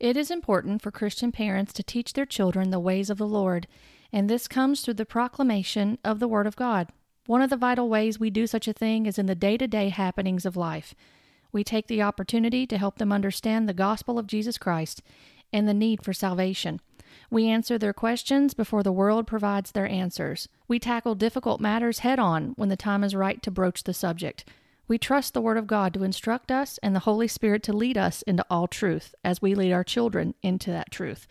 It is important for Christian parents to teach their children the ways of the Lord, and this comes through the proclamation of the Word of God. One of the vital ways we do such a thing is in the day to day happenings of life. We take the opportunity to help them understand the gospel of Jesus Christ and the need for salvation. We answer their questions before the world provides their answers. We tackle difficult matters head on when the time is right to broach the subject. We trust the Word of God to instruct us and the Holy Spirit to lead us into all truth as we lead our children into that truth.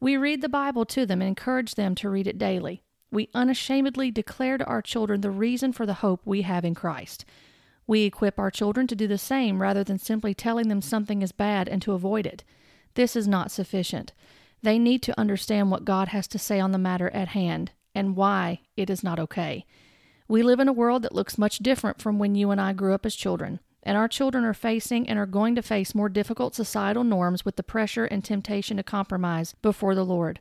We read the Bible to them and encourage them to read it daily. We unashamedly declare to our children the reason for the hope we have in Christ. We equip our children to do the same rather than simply telling them something is bad and to avoid it. This is not sufficient. They need to understand what God has to say on the matter at hand and why it is not okay. We live in a world that looks much different from when you and I grew up as children, and our children are facing and are going to face more difficult societal norms with the pressure and temptation to compromise before the Lord.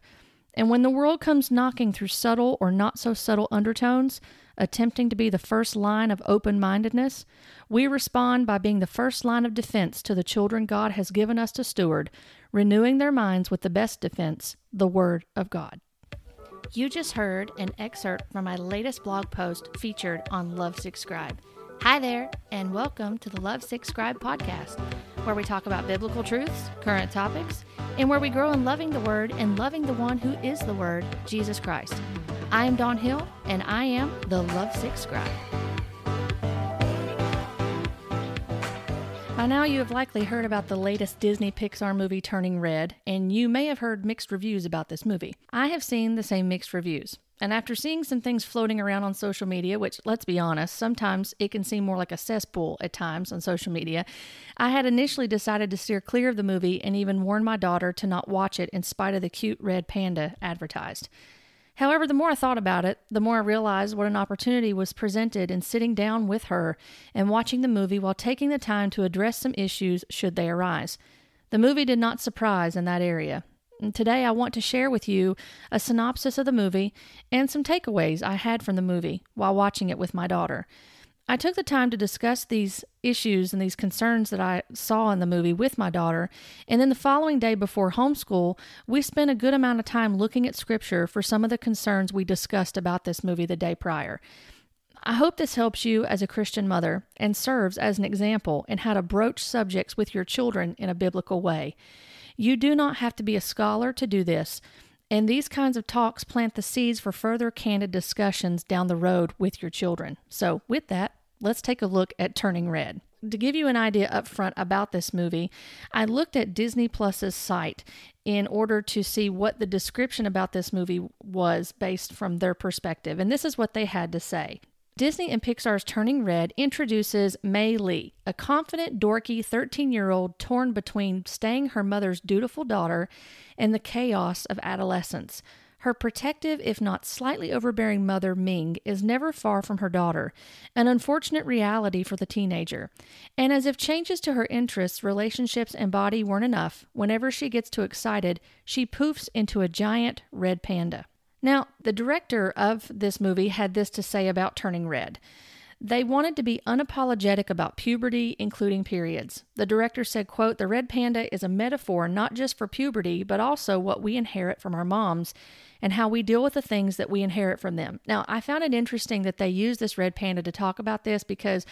And when the world comes knocking through subtle or not so subtle undertones, attempting to be the first line of open mindedness, we respond by being the first line of defense to the children God has given us to steward, renewing their minds with the best defense, the Word of God. You just heard an excerpt from my latest blog post featured on Lovesick Scribe. Hi there, and welcome to the Lovesick Scribe podcast, where we talk about biblical truths, current topics, and where we grow in loving the Word and loving the one who is the Word, Jesus Christ. I am Dawn Hill, and I am the Lovesick Scribe. By now, you have likely heard about the latest Disney Pixar movie Turning Red, and you may have heard mixed reviews about this movie. I have seen the same mixed reviews. And after seeing some things floating around on social media, which, let's be honest, sometimes it can seem more like a cesspool at times on social media, I had initially decided to steer clear of the movie and even warned my daughter to not watch it in spite of the cute red panda advertised. However, the more I thought about it, the more I realized what an opportunity was presented in sitting down with her and watching the movie while taking the time to address some issues should they arise. The movie did not surprise in that area. And today, I want to share with you a synopsis of the movie and some takeaways I had from the movie while watching it with my daughter. I took the time to discuss these issues and these concerns that I saw in the movie with my daughter. And then the following day before homeschool, we spent a good amount of time looking at scripture for some of the concerns we discussed about this movie the day prior. I hope this helps you as a Christian mother and serves as an example in how to broach subjects with your children in a biblical way. You do not have to be a scholar to do this, and these kinds of talks plant the seeds for further candid discussions down the road with your children. So, with that, let's take a look at Turning Red. To give you an idea up front about this movie, I looked at Disney Plus's site in order to see what the description about this movie was based from their perspective. And this is what they had to say. Disney and Pixar's Turning Red introduces Mei Lee, a confident, dorky 13 year old torn between staying her mother's dutiful daughter and the chaos of adolescence. Her protective, if not slightly overbearing mother, Ming, is never far from her daughter, an unfortunate reality for the teenager. And as if changes to her interests, relationships, and body weren't enough, whenever she gets too excited, she poofs into a giant red panda. Now, the director of this movie had this to say about Turning Red. They wanted to be unapologetic about puberty, including periods. The director said, quote, "The red panda is a metaphor not just for puberty, but also what we inherit from our moms and how we deal with the things that we inherit from them." Now, I found it interesting that they used this red panda to talk about this because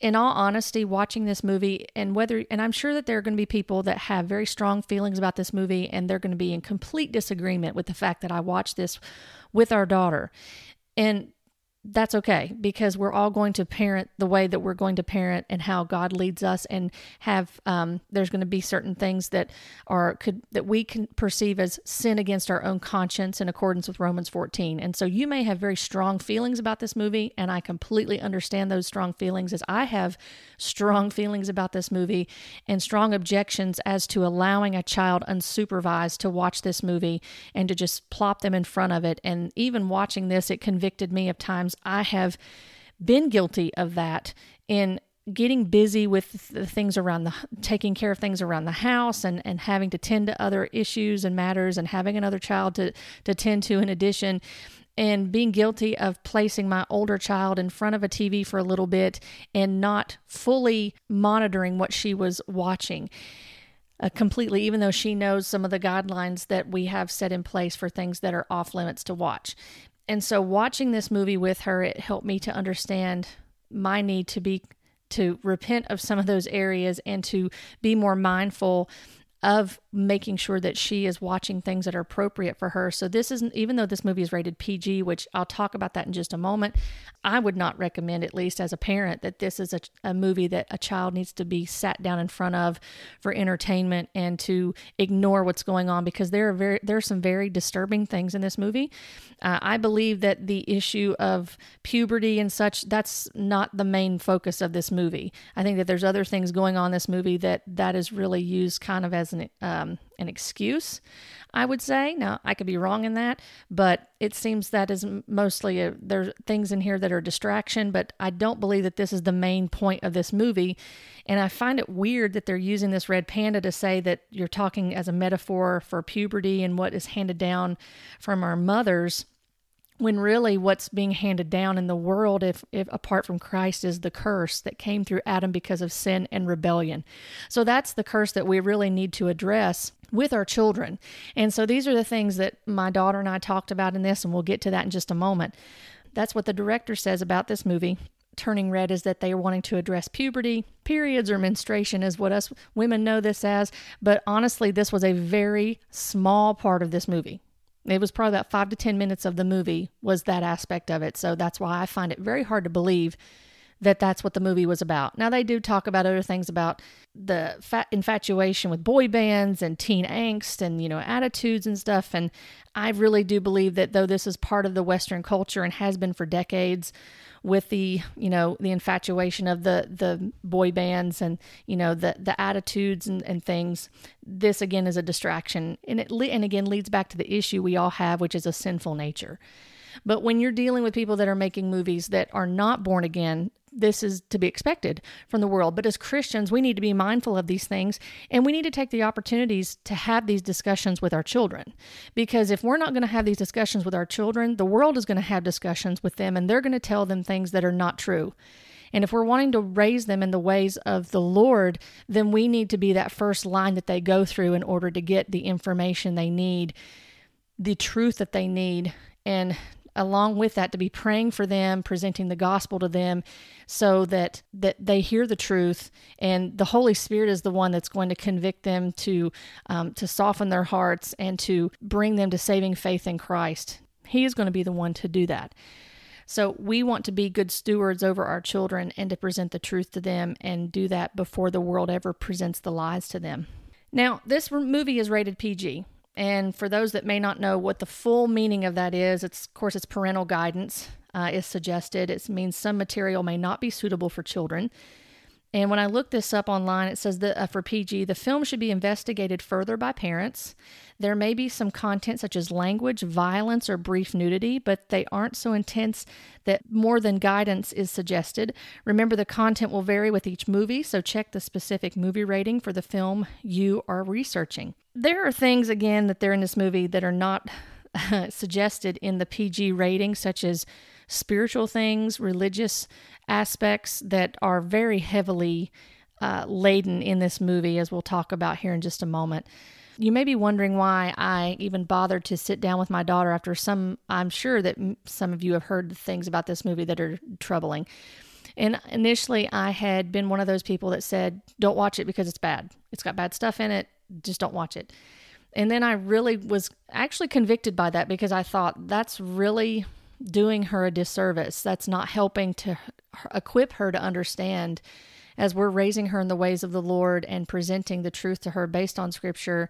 in all honesty, watching this movie and whether, and I'm sure that there are going to be people that have very strong feelings about this movie and they're going to be in complete disagreement with the fact that I watched this with our daughter. And that's okay because we're all going to parent the way that we're going to parent and how God leads us and have um, there's going to be certain things that are could that we can perceive as sin against our own conscience in accordance with Romans 14 and so you may have very strong feelings about this movie and I completely understand those strong feelings as I have strong feelings about this movie and strong objections as to allowing a child unsupervised to watch this movie and to just plop them in front of it. And even watching this it convicted me of times I have been guilty of that in getting busy with the things around the taking care of things around the house and and having to tend to other issues and matters and having another child to to tend to in addition and being guilty of placing my older child in front of a TV for a little bit and not fully monitoring what she was watching uh, completely, even though she knows some of the guidelines that we have set in place for things that are off limits to watch. And so, watching this movie with her, it helped me to understand my need to be to repent of some of those areas and to be more mindful of making sure that she is watching things that are appropriate for her. So this isn't even though this movie is rated PG, which I'll talk about that in just a moment, I would not recommend at least as a parent that this is a, a movie that a child needs to be sat down in front of for entertainment and to ignore what's going on because there are very there are some very disturbing things in this movie. Uh, I believe that the issue of puberty and such that's not the main focus of this movie. I think that there's other things going on in this movie that that is really used kind of as an um, an excuse, I would say. Now, I could be wrong in that, but it seems that is mostly a, there's things in here that are distraction, but I don't believe that this is the main point of this movie. And I find it weird that they're using this red panda to say that you're talking as a metaphor for puberty and what is handed down from our mothers when really what's being handed down in the world if, if apart from christ is the curse that came through adam because of sin and rebellion. So that's the curse that we really need to address with our children. And so these are the things that my daughter and i talked about in this and we'll get to that in just a moment. That's what the director says about this movie. Turning red is that they are wanting to address puberty periods or menstruation is what us women know this as. But honestly this was a very small part of this movie it was probably about five to 10 minutes of the movie was that aspect of it. So that's why I find it very hard to believe that that's what the movie was about. Now, they do talk about other things about the fat infatuation with boy bands and teen angst and, you know, attitudes and stuff. And I really do believe that though this is part of the Western culture and has been for decades, with the you know the infatuation of the the boy bands and you know the the attitudes and, and things this again is a distraction. And it and again leads back to the issue we all have which is a sinful nature. But when you're dealing with people that are making movies that are not born again this is to be expected from the world. But as Christians, we need to be mindful of these things and we need to take the opportunities to have these discussions with our children. Because if we're not going to have these discussions with our children, the world is going to have discussions with them and they're going to tell them things that are not true. And if we're wanting to raise them in the ways of the Lord, then we need to be that first line that they go through in order to get the information they need, the truth that they need, and along with that to be praying for them presenting the gospel to them so that that they hear the truth. And the holy spirit is the one that's going to convict them to um, to soften their hearts and to bring them to saving faith in christ. He is going to be the one to do that. So we want to be good stewards over our children and to present the truth to them and do that before the world ever presents the lies to them. Now this movie is rated pg and for those that may not know what the full meaning of that is, it's of course it's parental guidance uh, is suggested. It means some material may not be suitable for children. And when I looked this up online, it says that uh, for PG, the film should be investigated further by parents. There may be some content such as language, violence, or brief nudity, but they aren't so intense that more than guidance is suggested. Remember, the content will vary with each movie, so check the specific movie rating for the film you are researching. There are things, again, that they're in this movie that are not suggested in the PG rating, such as spiritual things, religious aspects that are very heavily uh, laden in this movie, as we'll talk about here in just a moment. You may be wondering why I even bothered to sit down with my daughter after some, I'm sure that some of you have heard things about this movie that are troubling. And initially, I had been one of those people that said, don't watch it because it's bad. It's got bad stuff in it. Just don't watch it. And then I really was actually convicted by that because I thought that's really doing her a disservice. That's not helping to equip her to understand as we're raising her in the ways of the Lord and presenting the truth to her based on scripture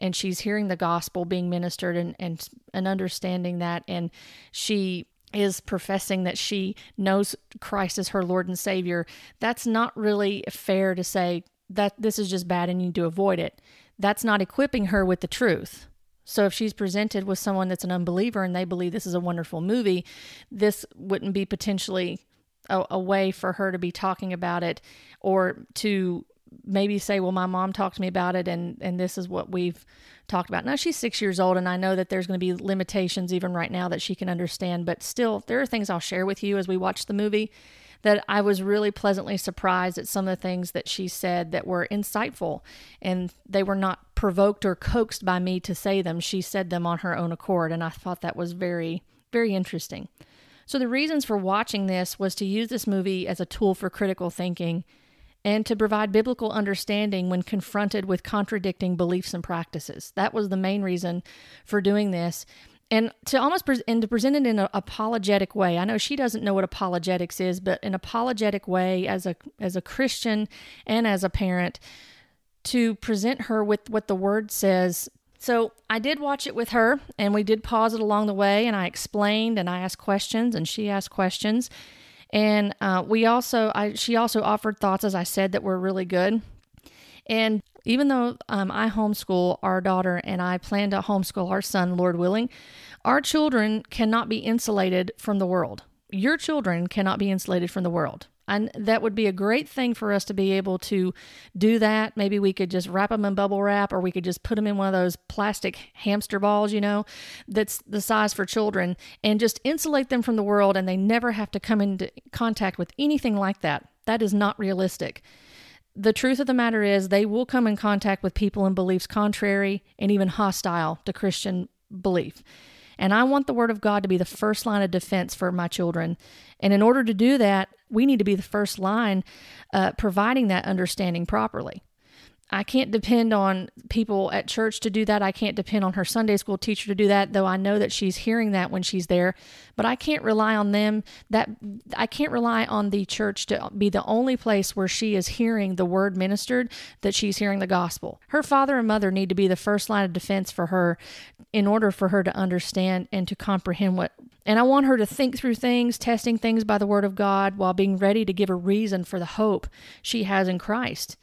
and she's hearing the gospel being ministered and and, and understanding that and she is professing that she knows Christ as her Lord and Savior, that's not really fair to say that this is just bad and you need to avoid it. That's not equipping her with the truth. So if she's presented with someone that's an unbeliever and they believe this is a wonderful movie, this wouldn't be potentially a, a way for her to be talking about it or to maybe say, well, my mom talked to me about it and, and this is what we've talked about. Now she's six years old and I know that there's going to be limitations even right now that she can understand, but still there are things I'll share with you as we watch the movie that I was really pleasantly surprised at some of the things that she said that were insightful and they were not provoked or coaxed by me to say them. She said them on her own accord, and I thought that was very, very interesting. So, the reasons for watching this was to use this movie as a tool for critical thinking and to provide biblical understanding when confronted with contradicting beliefs and practices. That was the main reason for doing this. And to almost pre- and to present it in an apologetic way. I know she doesn't know what apologetics is, but an apologetic way as a as a Christian and as a parent to present her with what the word says so I did watch it with her, and we did pause it along the way, and I explained and I asked questions, and she asked questions. And uh, we also, I, she also offered thoughts, as I said, that were really good. And even though um, I homeschool our daughter and I plan to homeschool our son, Lord willing, our children cannot be insulated from the world. Your children cannot be insulated from the world. And that would be a great thing for us to be able to do that. Maybe we could just wrap them in bubble wrap or we could just put them in one of those plastic hamster balls, you know, that's the size for children and just insulate them from the world and they never have to come into contact with anything like that. That is not realistic. The truth of the matter is, they will come in contact with people and beliefs contrary and even hostile to Christian belief. And I want the Word of God to be the first line of defense for my children. And in order to do that, we need to be the first line uh, providing that understanding properly. I can't depend on people at church to do that. I can't depend on her Sunday school teacher to do that, though I know that she's hearing that when she's there. But I can't rely on them that I can't rely on the church to be the only place where she is hearing the word ministered that she's hearing the gospel. Her father and mother need to be the first line of defense for her in order for her to understand and to comprehend what and I want her to think through things, testing things by the word of God while being ready to give a reason for the hope she has in Christ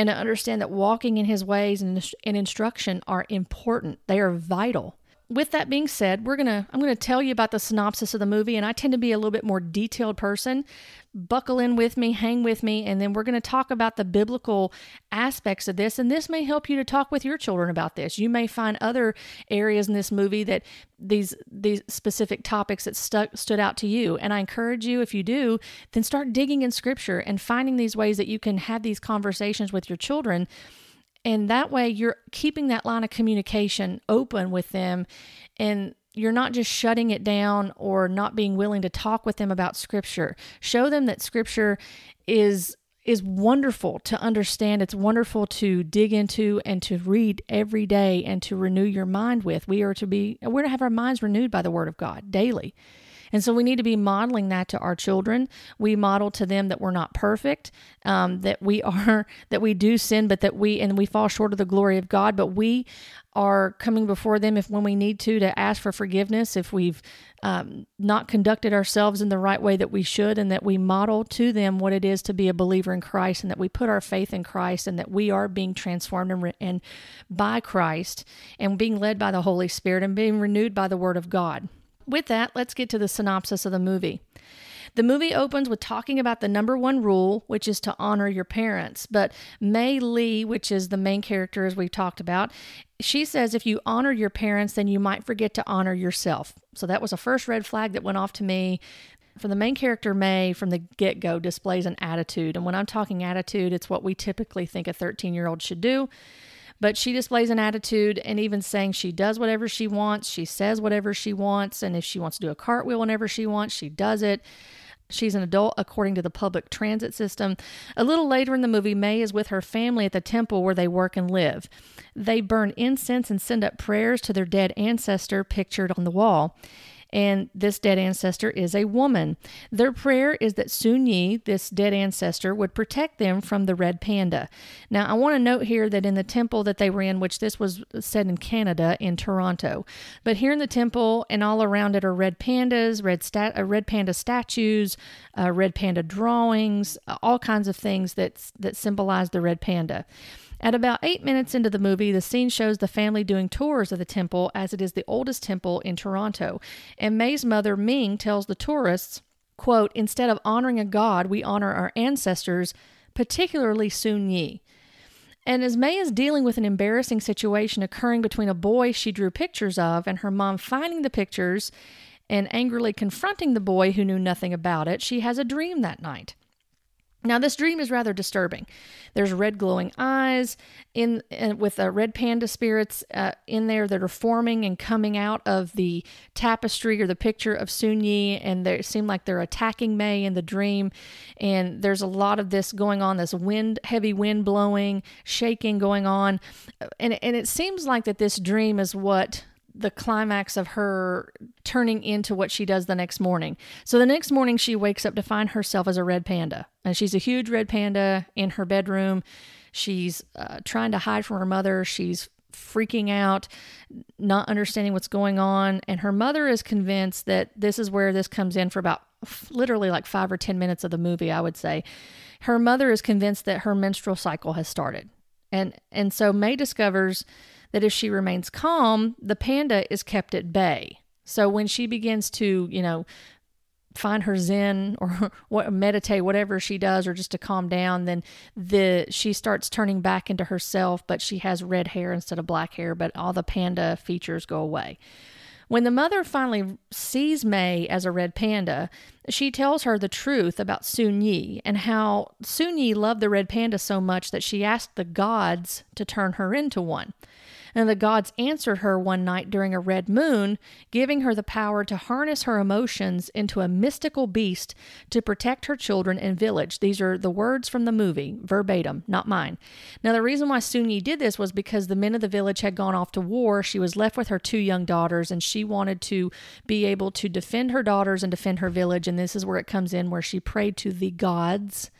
and to understand that walking in his ways and, and instruction are important. They are vital. With that being said, we're to I'm to tell you about the synopsis of the movie and I tend to be a little bit more detailed person buckle in with me, hang with me, and then we're to talk about the biblical aspects of this. And this may help you to talk with your children about this. You may find other areas in this movie that these these specific topics that stuck stood out to you. And I encourage you, if you do, then start digging in Scripture and finding these ways that you can have these conversations with your children. And that way, you're keeping that line of communication open with them and you're not just shutting it down or not being willing to talk with them about scripture. Show them that scripture is is wonderful to understand. It's wonderful to dig into and to read every day and to renew your mind with. We are to be we're to have our minds renewed by the word of God daily. And so we need to be modeling that to our children. We model to them that we're not perfect, um, that we are, that we do sin, but that we, and we fall short of the glory of God, but we are coming before them if when we need to to ask for forgiveness if we've um, not conducted ourselves in the right way that we should and that we model to them what it is to be a believer in christ and that we put our faith in christ and that we are being transformed and, re- and by christ and being led by the holy spirit and being renewed by the word of god with that, let's get to the synopsis of the movie. The movie opens with talking about the number one rule, which is to honor your parents. But Mei Lee, which is the main character as we've talked about, she says if you honor your parents, then you might forget to honor yourself. So that was a first red flag that went off to me. For the main character, Mei, from the get go, displays an attitude. And when I'm talking attitude, it's what we typically think a 13 year old should do. But she displays an attitude and even saying she does whatever she wants, she says whatever she wants, and if she wants to do a cartwheel whenever she wants, she does it. She's an adult according to the public transit system. A little later in the movie, Mei is with her family at the temple where they work and live. They burn incense and send up prayers to their dead ancestor pictured on the wall and this dead ancestor is a woman. Their prayer is that Sun Yi, this dead ancestor, would protect them from the red panda. Now, I want to note here that in the temple that they were in, which this was said in Canada, in Toronto, but here in the temple and all around it are red pandas, red, stat- uh, red panda statues, uh, red panda drawings, uh, all kinds of things that, that symbolize the red panda. At about eight minutes into the movie, the scene shows the family doing tours of the temple as it is the oldest temple in Toronto. And Mei's mother, Ming, tells the tourists, quote, instead of honoring a god, we honor our ancestors, particularly Sun Yi. And as Mei is dealing with an embarrassing situation occurring between a boy she drew pictures of and her mom finding the pictures and angrily confronting the boy who knew nothing about it, she has a dream that night. Now, this dream is rather disturbing. There's red glowing eyes in, in with uh, red panda spirits uh, in there that are forming and coming out of the tapestry or the picture of Sun Yi, and they seem like they're attacking Mei in the dream. And there's a lot of this going on, this wind, heavy wind blowing, shaking going on, and and it seems like that this dream is what the climax of her turning into what she does the next morning. So the next morning, she wakes up to find herself as a red panda. And she's a huge red panda in her bedroom. She's uh, trying to hide from her mother. She's freaking out, not understanding what's going on. And her mother is convinced that this is where this comes in for about literally like five or 10 minutes of the movie, I would say. Her mother is convinced that her menstrual cycle has started. And, and so Mei discovers that if she remains calm, the panda is kept at bay. So when she begins to, you know, find her zen or what meditate whatever she does or just to calm down then the she starts turning back into herself but she has red hair instead of black hair but all the panda features go away when the mother finally sees Mei as a red panda, she tells her the truth about Sun Yi and how Sun Yi loved the red panda so much that she asked the gods to turn her into one. And the gods answered her one night during a red moon, giving her the power to harness her emotions into a mystical beast to protect her children and village. These are the words from the movie, verbatim, not mine. Now, the reason why Sun Yi did this was because the men of the village had gone off to war. She was left with her two young daughters, and she wanted to be able to defend her daughters and defend her village. And this is where it comes in, where she prayed to the gods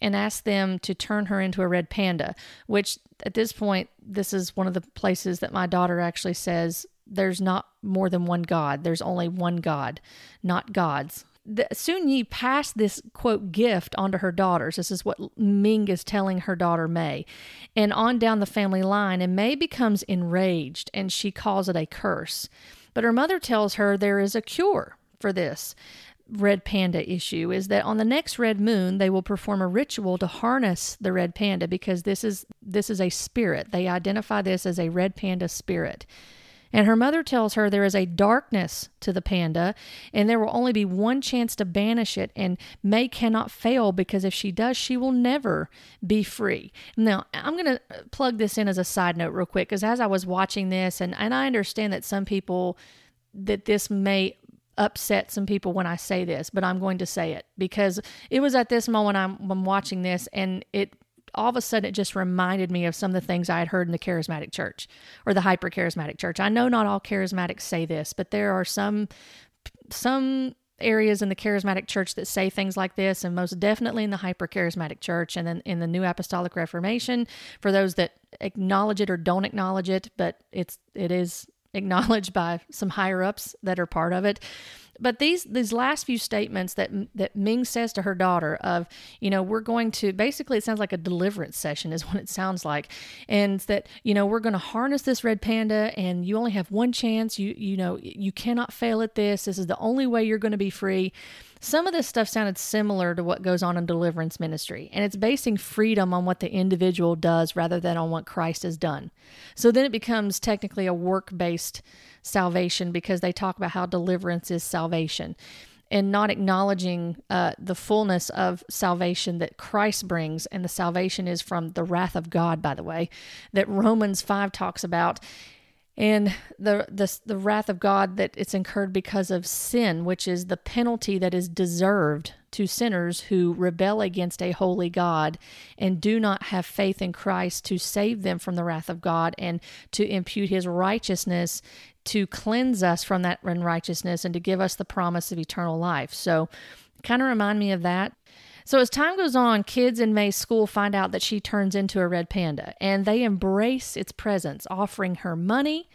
and asked them to turn her into a red panda, which at this point, this is one of the places that my daughter actually says there's not more than one God. There's only one God, not gods. The, Sun Yi passed this quote gift onto her daughters. This is what Ming is telling her daughter Mei, and on down the family line. And Mei becomes enraged and she calls it a curse. But her mother tells her there is a cure for this red panda issue is that on the next red moon they will perform a ritual to harness the red panda because this is this is a spirit they identify this as a red panda spirit and her mother tells her there is a darkness to the panda and there will only be one chance to banish it and Mei cannot fail because if she does she will never be free. Now, I'm going to plug this in as a side note real quick because as I was watching this and and I understand that some people that this may upset some people when I say this, but I'm going to say it because it was at this moment I'm, I'm watching this and it all of a sudden it just reminded me of some of the things I had heard in the charismatic church or the hyper charismatic church. I know not all charismatics say this, but there are some some areas in the charismatic church that say things like this and most definitely in the hyper charismatic church and then in the new apostolic reformation for those that acknowledge it or don't acknowledge it but it's it is acknowledged by some higher ups that are part of it. But these these last few statements that that Ming says to her daughter of, you know, we're going to basically it sounds like a deliverance session is what it sounds like. And that, you know, we're going to harness this red panda and you only have one chance. You you know, you cannot fail at this. This is the only way you're going to be free. Some of this stuff sounded similar to what goes on in deliverance ministry, and it's basing freedom on what the individual does rather than on what Christ has done. So then it becomes technically a work based salvation because they talk about how deliverance is salvation and not acknowledging uh, the fullness of salvation that Christ brings. And the salvation is from the wrath of God, by the way, that Romans 5 talks about and the, the the wrath of God that it's incurred because of sin, which is the penalty that is deserved to sinners who rebel against a holy God and do not have faith in Christ to save them from the wrath of God and to impute his righteousness to cleanse us from that unrighteousness and to give us the promise of eternal life. So kind of remind me of that. So as time goes on, kids in Mei's school find out that she turns into a red panda and they embrace its presence, offering her money.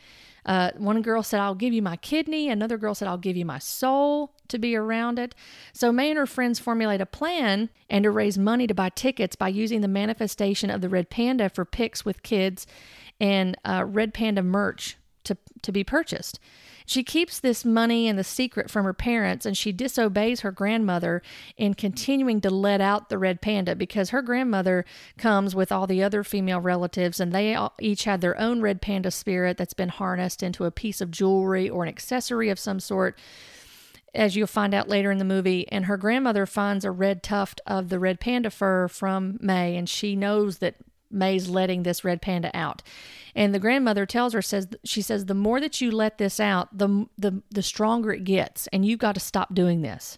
Uh, one girl said, I'll give you my kidney. Another girl said, I'll give you my soul to be around it. So Mei and her friends formulate a plan and to raise money to buy tickets by using the manifestation of the red panda for pics with kids and uh, red panda merch to, to be purchased. She keeps this money and the secret from her parents, and she disobeys her grandmother in continuing to let out the red panda because her grandmother comes with all the other female relatives, and they each had their own red panda spirit that's been harnessed into a piece of jewelry or an accessory of some sort as you'll find out later in the movie. And her grandmother finds a red tuft of the red panda fur from Mei, and she knows that Mei's letting this red panda out. And the grandmother tells her says she says the more that you let this out, the the the stronger it gets and you've got to stop doing this.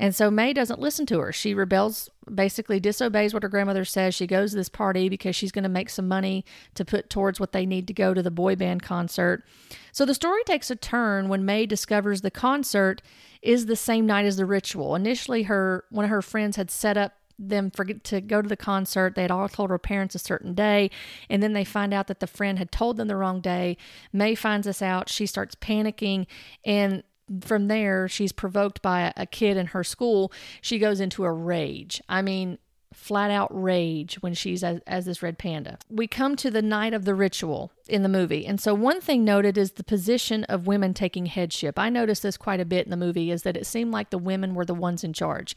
And so Mei doesn't listen to her. She rebels, basically disobeys what her grandmother says. She goes to this party because she's going to make some money to put towards what they need to go to the boy band concert. So the story takes a turn when Mei discovers the concert is the same night as the ritual. Initially her one of her friends had set up them forget to go to the concert. They had all told her parents a certain day, and then they find out that the friend had told them the wrong day. Mei finds this out. She starts panicking, and from there, she's provoked by a kid in her school. She goes into a rage. I mean, flat out rage when she's as, as, this red panda. We come to the night of the ritual in the movie. And so one thing noted is the position of women taking headship. I noticed this quite a bit in the movie is that it seemed like the women were the ones in charge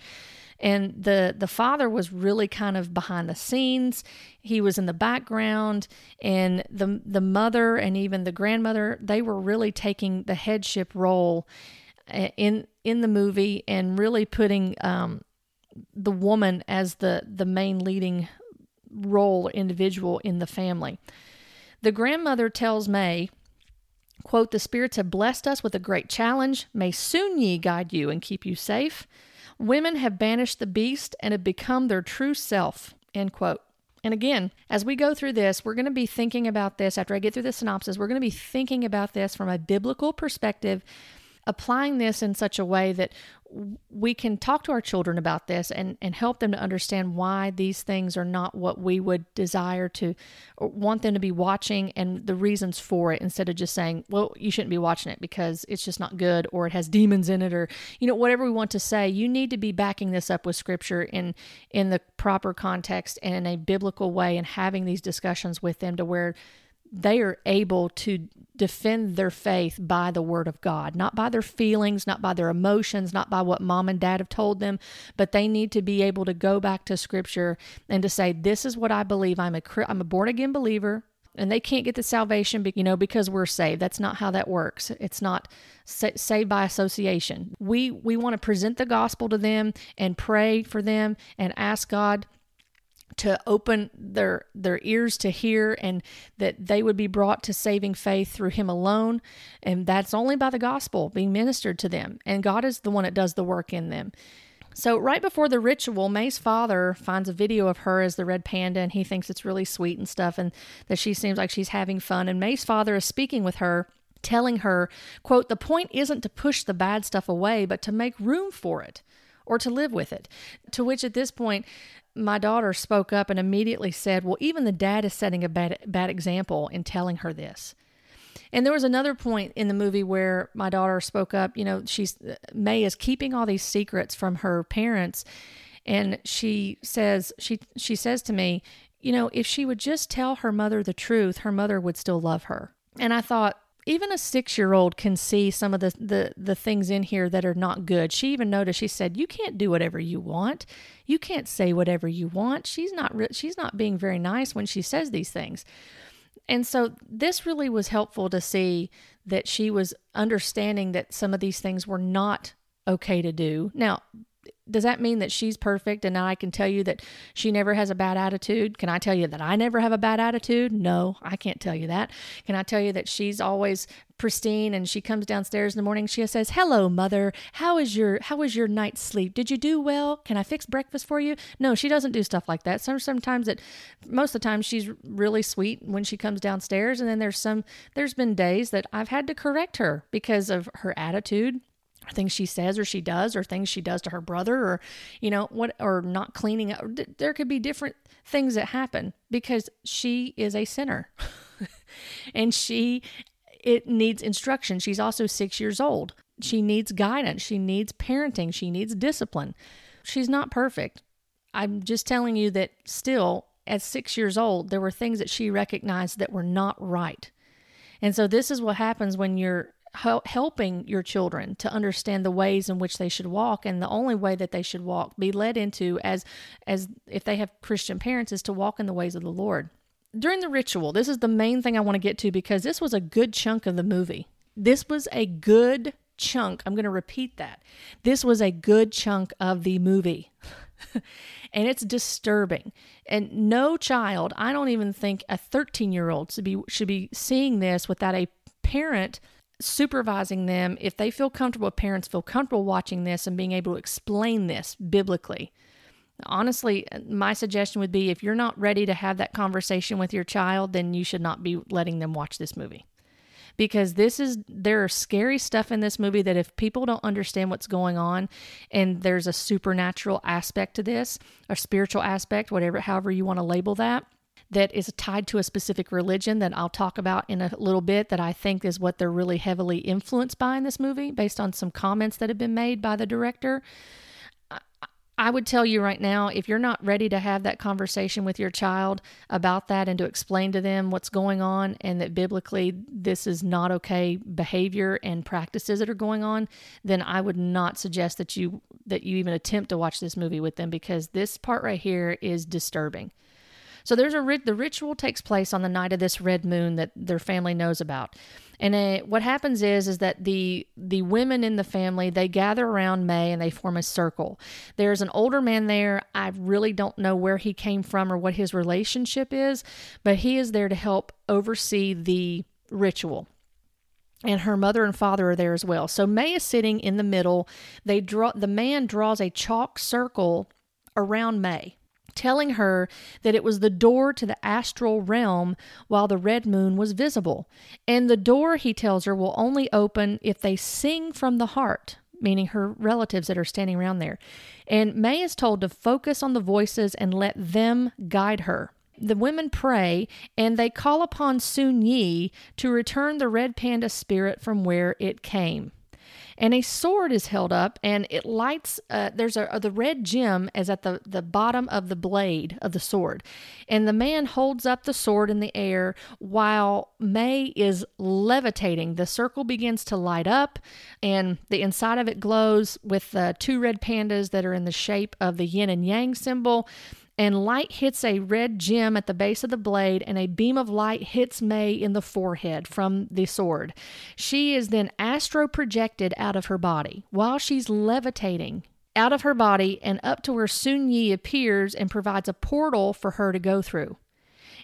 and the the father was really kind of behind the scenes. He was in the background and the the mother and even the grandmother they were really taking the headship role uh, in in the movie and really putting um, the woman as the the main leading role individual in the family. The grandmother tells Mei quote the spirits have blessed us with a great challenge. May Sun Yi guide you and keep you safe Women have banished the beast and have become their true self. End quote. And again, as we go through this, we're going to be thinking about this after I get through the synopsis. We're going to be thinking about this from a biblical perspective applying this in such a way that we can talk to our children about this and, and help them to understand why these things are not what we would desire to want them to be watching and the reasons for it instead of just saying, well, you shouldn't be watching it because it's just not good or it has demons in it or, you know, whatever we want to say. You need to be backing this up with scripture in in the proper context and in a biblical way and having these discussions with them to where they are able to defend their faith by the word of God, not by their feelings, not by their emotions, not by what mom and dad have told them, but they need to be able to go back to scripture and to say, this is what I believe. I'm a, I'm a born again believer and they can't get the salvation, you know, because we're saved. That's not how that works. It's not saved by association. We, we want to present the gospel to them and pray for them and ask God to open their their ears to hear and that they would be brought to saving faith through him alone and that's only by the gospel being ministered to them and God is the one that does the work in them. So right before the ritual, Mei's father finds a video of her as the red panda and he thinks it's really sweet and stuff and that she seems like she's having fun and Mei's father is speaking with her telling her, quote, "The point isn't to push the bad stuff away, but to make room for it." or to live with it. To which at this point, my daughter spoke up and immediately said, Well, even the dad is setting a bad, bad example in telling her this. And there was another point in the movie where my daughter spoke up. You know, she's uh, Mei is keeping all these secrets from her parents, and she says she she says to me, you know, if she would just tell her mother the truth, her mother would still love her. And I thought, even a six year old can see some of the, the the things in here that are not good. She even noticed she said you can't do whatever you want. You can't say whatever you want. She's not re- she's not being very nice when she says these things. And so this really was helpful to see that she was understanding that some of these things were not okay to do. Now does that mean that she's perfect and I can tell you that she never has a bad attitude? Can I tell you that I never have a bad attitude? No, I can't tell you that. Can I tell you that she's always pristine and she comes downstairs in the morning she says, "Hello, mother. How is your how was your night's sleep? Did you do well? Can I fix breakfast for you?" No, she doesn't do stuff like that. Some sometimes it most of the time she's really sweet when she comes downstairs and then there's some there's been days that I've had to correct her because of her attitude things she says or she does or things she does to her brother or you know what or not cleaning up there could be different things that happen because she is a sinner. And she it needs instruction. She's also 6 years old. She needs guidance. She needs parenting. She needs discipline. She's not perfect. I'm just telling you that still at 6 years old there were things that she recognized that were not right. And so this is what happens when you're helping your children to understand the ways in which they should walk and the only way that they should walk be led into as as if they have christian parents is to walk in the ways of the lord during the ritual this is the main thing i want to get to because this was a good chunk of the movie this was a good chunk. I'm going to repeat that. This was a good chunk of the movie. and it's disturbing. And no child, I don't even think a 13 year old should be should be seeing this without a parent supervising them if they feel comfortable parents feel comfortable watching this and being able to explain this biblically. Honestly my suggestion would be if you're not ready to have that conversation with your child then you should not be letting them watch this movie. Because this is there are scary stuff in this movie that if people don't understand what's going on and there's a supernatural aspect to this a spiritual aspect whatever however you want to label that that is tied to a specific religion that I'll talk about in a little bit that I think is what they're really heavily influenced by in this movie based on some comments that have been made by the director I would tell you right now if you're not ready to have that conversation with your child about that and to explain to them what's going on and that biblically this is not okay behavior and practices that are going on, then I would not suggest that you that you even attempt to watch this movie with them because this part right here is disturbing. So there's a the ritual takes place on the night of this red moon that their family knows about. And uh, what happens is is that the the women in the family they gather around Mei and they form a circle. There's an older man there. I really don't know where he came from or what his relationship is, but he is there to help oversee the ritual and her mother and father are there as well. So Mei is sitting in the middle. They draw the man draws a chalk circle around Mei telling her that it was the door to the astral realm while the red moon was visible. And the door, he tells her, will only open if they sing from the heart, meaning her relatives that are standing around there. And Mei is told to focus on the voices and let them guide her. The women pray and they call upon Sun Yi to return the red panda spirit from where it came and a sword is held up and it lights uh, there's a, the red gem is at the, the bottom of the blade of the sword. And the man holds up the sword in the air while Mei is levitating. The circle begins to light up and the inside of it glows with the two red pandas that are in the shape of the yin and yang symbol and light hits a red gem at the base of the blade, and a beam of light hits Mei in the forehead from the sword. She is then astro projected out of her body while she's levitating out of her body and up to where Sun Yi appears and provides a portal for her to go through.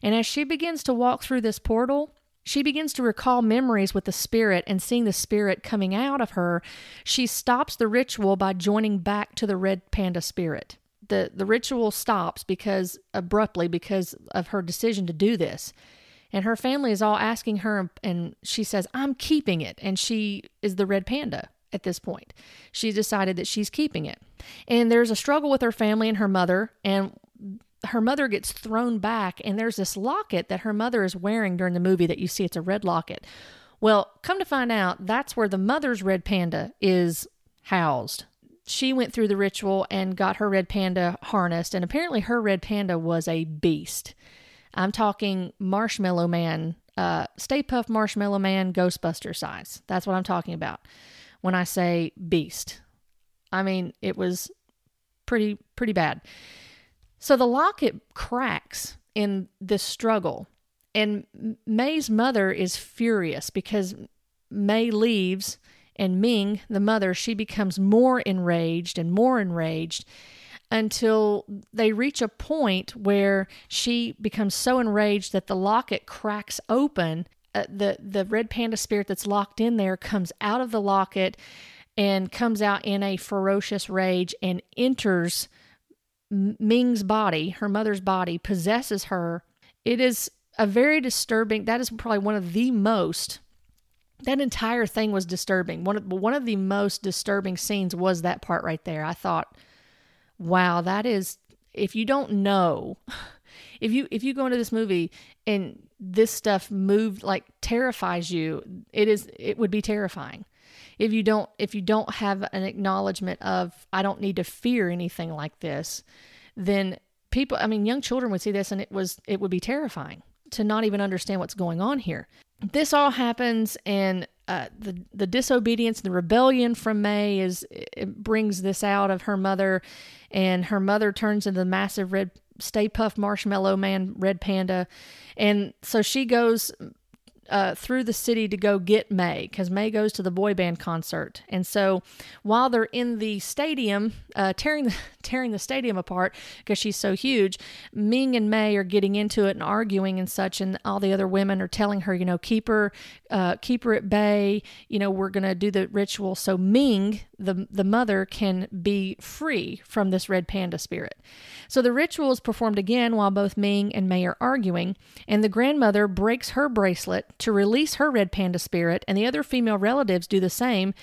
And as she begins to walk through this portal, she begins to recall memories with the spirit and seeing the spirit coming out of her. She stops the ritual by joining back to the red panda spirit the the ritual stops because abruptly because of her decision to do this. And her family is all asking her and she says i'm keeping it. And she is the red panda at this point. She decided that she's keeping it. And there's a struggle with her family and her mother and her mother gets thrown back and there's this locket that her mother is wearing during the movie that you see. It's a red locket. Well come to find out that's where the mother's red panda is housed she went through the ritual and got her red panda harnessed, and apparently her red panda was a beast. I'm talking Marshmallow Man, uh, Stay Puft Marshmallow Man Ghostbuster size. That's what I'm talking about when I say beast. I mean, it was pretty pretty bad. So the locket cracks in this struggle, and Mei's mother is furious because Mei leaves and Ming, the mother, she becomes more enraged and more enraged until they reach a point where she becomes so enraged that the locket cracks open. Uh, the the red panda spirit that's locked in there comes out of the locket and comes out in a ferocious rage and enters Ming's body, her mother's body, possesses her. It is a very disturbing. That is probably one of the most that entire thing was disturbing. One of, one of the most disturbing scenes was that part right there. I thought, wow, that is if you don't know, if you if you go into this movie and this stuff moved like terrifies you, it is it would be terrifying. If you don't if you don't have an acknowledgement of I don't need to fear anything like this, then people I mean young children would see this and it was it would be terrifying to not even understand what's going on here this all happens and uh, the the disobedience, the rebellion from Mei is it brings this out of her mother, and her mother turns into the massive red Stay Puft Marshmallow Man, Red Panda, and so she goes. uh, through the city to go get Mei because Mei goes to the boy band concert. And so while they're in the stadium, uh, tearing the tearing the stadium apart because she's so huge, Ming and Mei are getting into it and arguing and such, and all the other women are telling her, you know, keep her, uh, keep her at bay. You know, we're gonna do the ritual so Ming, the the mother, can be free from this red panda spirit. So the ritual is performed again while both Ming and Mei are arguing, and the grandmother breaks her bracelet to release her red panda spirit, and the other female relatives do the same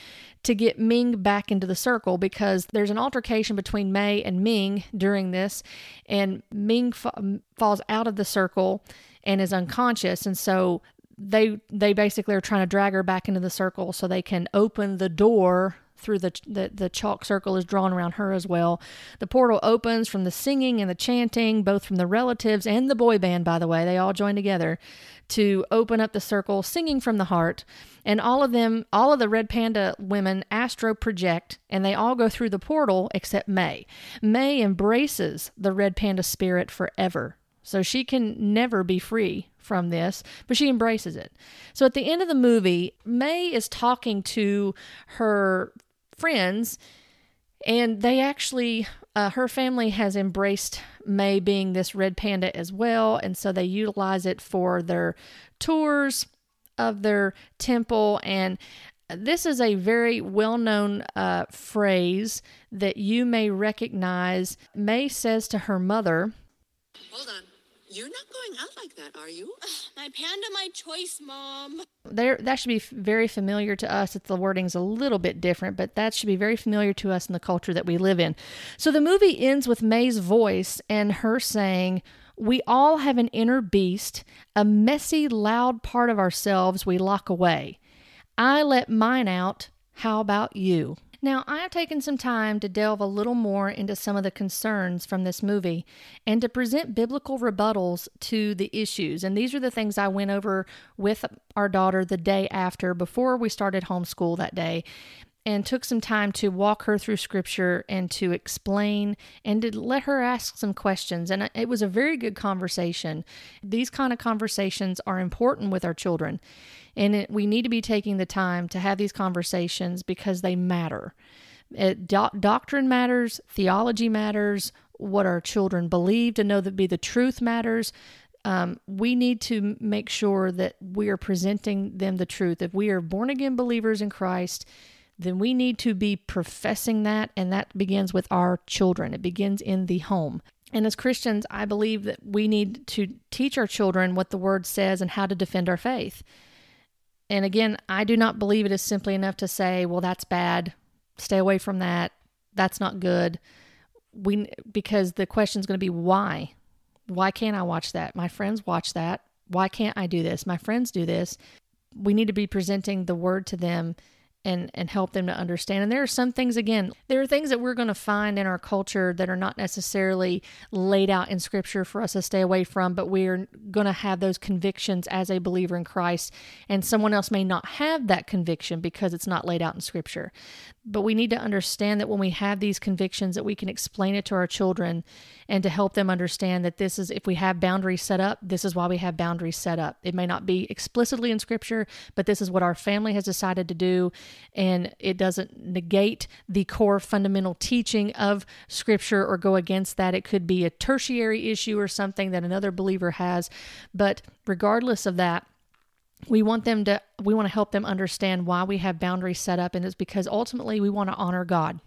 to get Ming back into the circle because there's an altercation between Mei and Ming during this, and Ming fa- falls out of the circle and is unconscious, and so they they basically are trying to drag her back into the circle so they can open the door through the, the the chalk circle is drawn around her as well. The portal opens from the singing and the chanting, both from the relatives and the boy band. By the way, they all join together to open up the circle, singing from the heart. And all of them, all of the Red Panda women astro project, and they all go through the portal except Mei. Mei embraces the Red Panda spirit forever. So she can never be free from this, but she embraces it. So at the end of the movie, Mei is talking to her friends, and they actually, uh, her family has embraced Mei being this red panda as well, and so they utilize it for their tours of their temple. And this is a very well known uh, phrase that you may recognize. Mei says to her mother, Hold on. You're not going out like that, are you? My panda, my choice, Mom. There, that should be very familiar to us. If the wording's a little bit different, but that should be very familiar to us in the culture that we live in. So the movie ends with Mei's voice and her saying, "We all have an inner beast, a messy, loud part of ourselves we lock away. I let mine out. How about you?" Now, I have taken some time to delve a little more into some of the concerns from this movie and to present biblical rebuttals to the issues. And these are the things I went over with our daughter the day after, before we started homeschool that day and took some time to walk her through scripture and to explain and to let her ask some questions. And it was a very good conversation. These kind of conversations are important with our children. And it, we need to be taking the time to have these conversations because they matter. It, do- doctrine matters, theology matters, what our children believe to know that be the truth matters. Um, we need to make sure that we are presenting them the truth. If we are born again believers in Christ, then we need to be professing that, and that begins with our children. It begins in the home. And as Christians, I believe that we need to teach our children what the word says and how to defend our faith. And again, I do not believe it is simply enough to say, well, that's bad. Stay away from that. That's not good. We because the question is going to be why? Why can't I watch that? My friends watch that. Why can't I do this? My friends do this. We need to be presenting the word to them and and help them to understand. And there are some things again, there are things that we're going to find in our culture that are not necessarily laid out in scripture for us to stay away from, but we're going to have those convictions as a believer in Christ and someone else may not have that conviction because it's not laid out in scripture. But we need to understand that when we have these convictions that we can explain it to our children and to help them understand that this is if we have boundaries set up, this is why we have boundaries set up. It may not be explicitly in scripture, but this is what our family has decided to do and it doesn't negate the core fundamental teaching of scripture or go against that. It could be a tertiary issue or something that another believer has, but regardless of that, we want them to we want to help them understand why we have boundaries set up and it's because ultimately we want to honor God.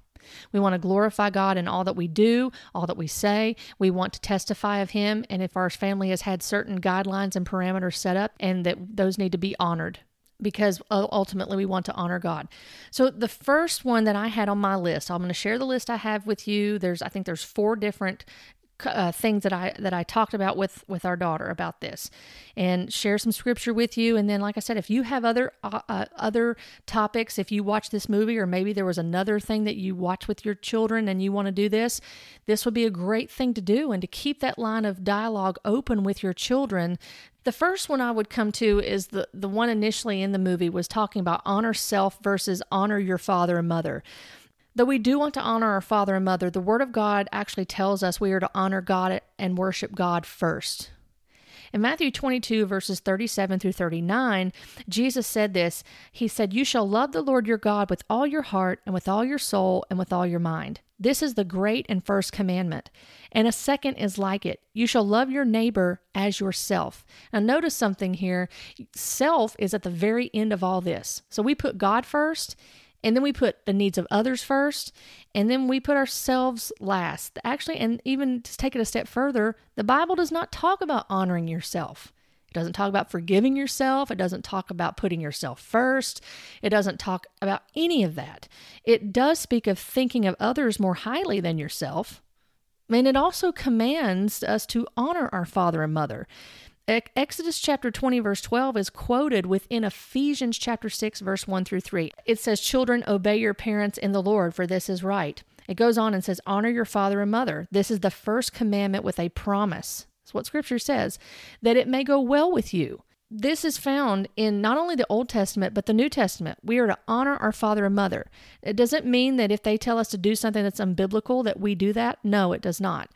We want to glorify God in all that we do, all that we say. We want to testify of Him. And if our family has had certain guidelines and parameters set up, and that those need to be honored because ultimately we want to honor God. So the first one that I had on my list, I'm going to share the list I have with you. There's I think there's four different uh, things that I that I talked about with with our daughter about this, and share some scripture with you. And then, like I said, if you have other uh, uh, other topics, if you watch this movie, or maybe there was another thing that you watch with your children and you want to do this, this would be a great thing to do, and to keep that line of dialogue open with your children. The first one I would come to is the the one initially in the movie was talking about honor self versus honor your father and mother. Though we do want to honor our father and mother, the Word of God actually tells us we are to honor God and worship God first. In Matthew 22, verses 37 through 39, Jesus said this He said, You shall love the Lord your God with all your heart, and with all your soul, and with all your mind. This is the great and first commandment. And a second is like it you shall love your neighbor as yourself. Now, notice something here self is at the very end of all this. So we put God first, and then we put the needs of others first, and then we put ourselves last. Actually, and even to take it a step further, the Bible does not talk about honoring yourself. It doesn't talk about forgiving yourself. It doesn't talk about putting yourself first. It doesn't talk about any of that. It does speak of thinking of others more highly than yourself. And it also commands us to honor our father and mother. Exodus chapter 20, verse 12 is quoted within Ephesians chapter 6, verse 1 through 3. It says, Children, obey your parents in the Lord, for this is right. It goes on and says, Honor your father and mother. This is the first commandment with a promise. What scripture says, that it may go well with you. This is found in not only the Old Testament, but the New Testament. We are to honor our father and mother. It doesn't mean that if they tell us to do something that's unbiblical, that we do that. No, it does not.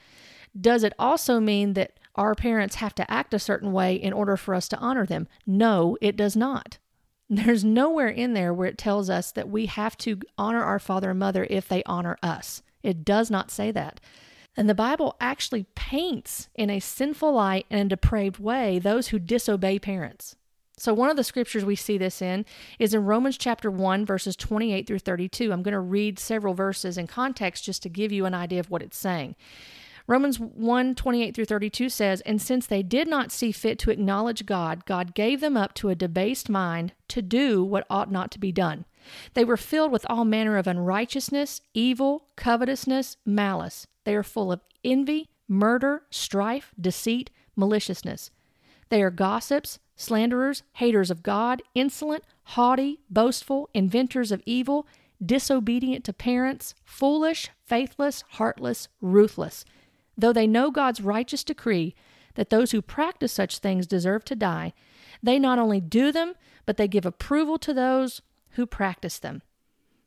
Does it also mean that our parents have to act a certain way in order for us to honor them. No, it does not. There's nowhere in there where it tells us that we have to honor our father and mother if they honor us. It does not say that. And the Bible actually paints in a sinful light and a depraved way those who disobey parents. So, one of the scriptures we see this in is in Romans chapter 1, verses 28 through 32. I'm going to read several verses in context just to give you an idea of what it's saying. Romans 1 28 through 32 says, And since they did not see fit to acknowledge God, God gave them up to a debased mind to do what ought not to be done. They were filled with all manner of unrighteousness, evil, covetousness, malice. They are full of envy, murder, strife, deceit, maliciousness. They are gossips, slanderers, haters of God, insolent, haughty, boastful, inventors of evil, disobedient to parents, foolish, faithless, heartless, ruthless Though they know God's righteous decree that those who practice such things deserve to die, they not only do them, but they give approval to those who practice them.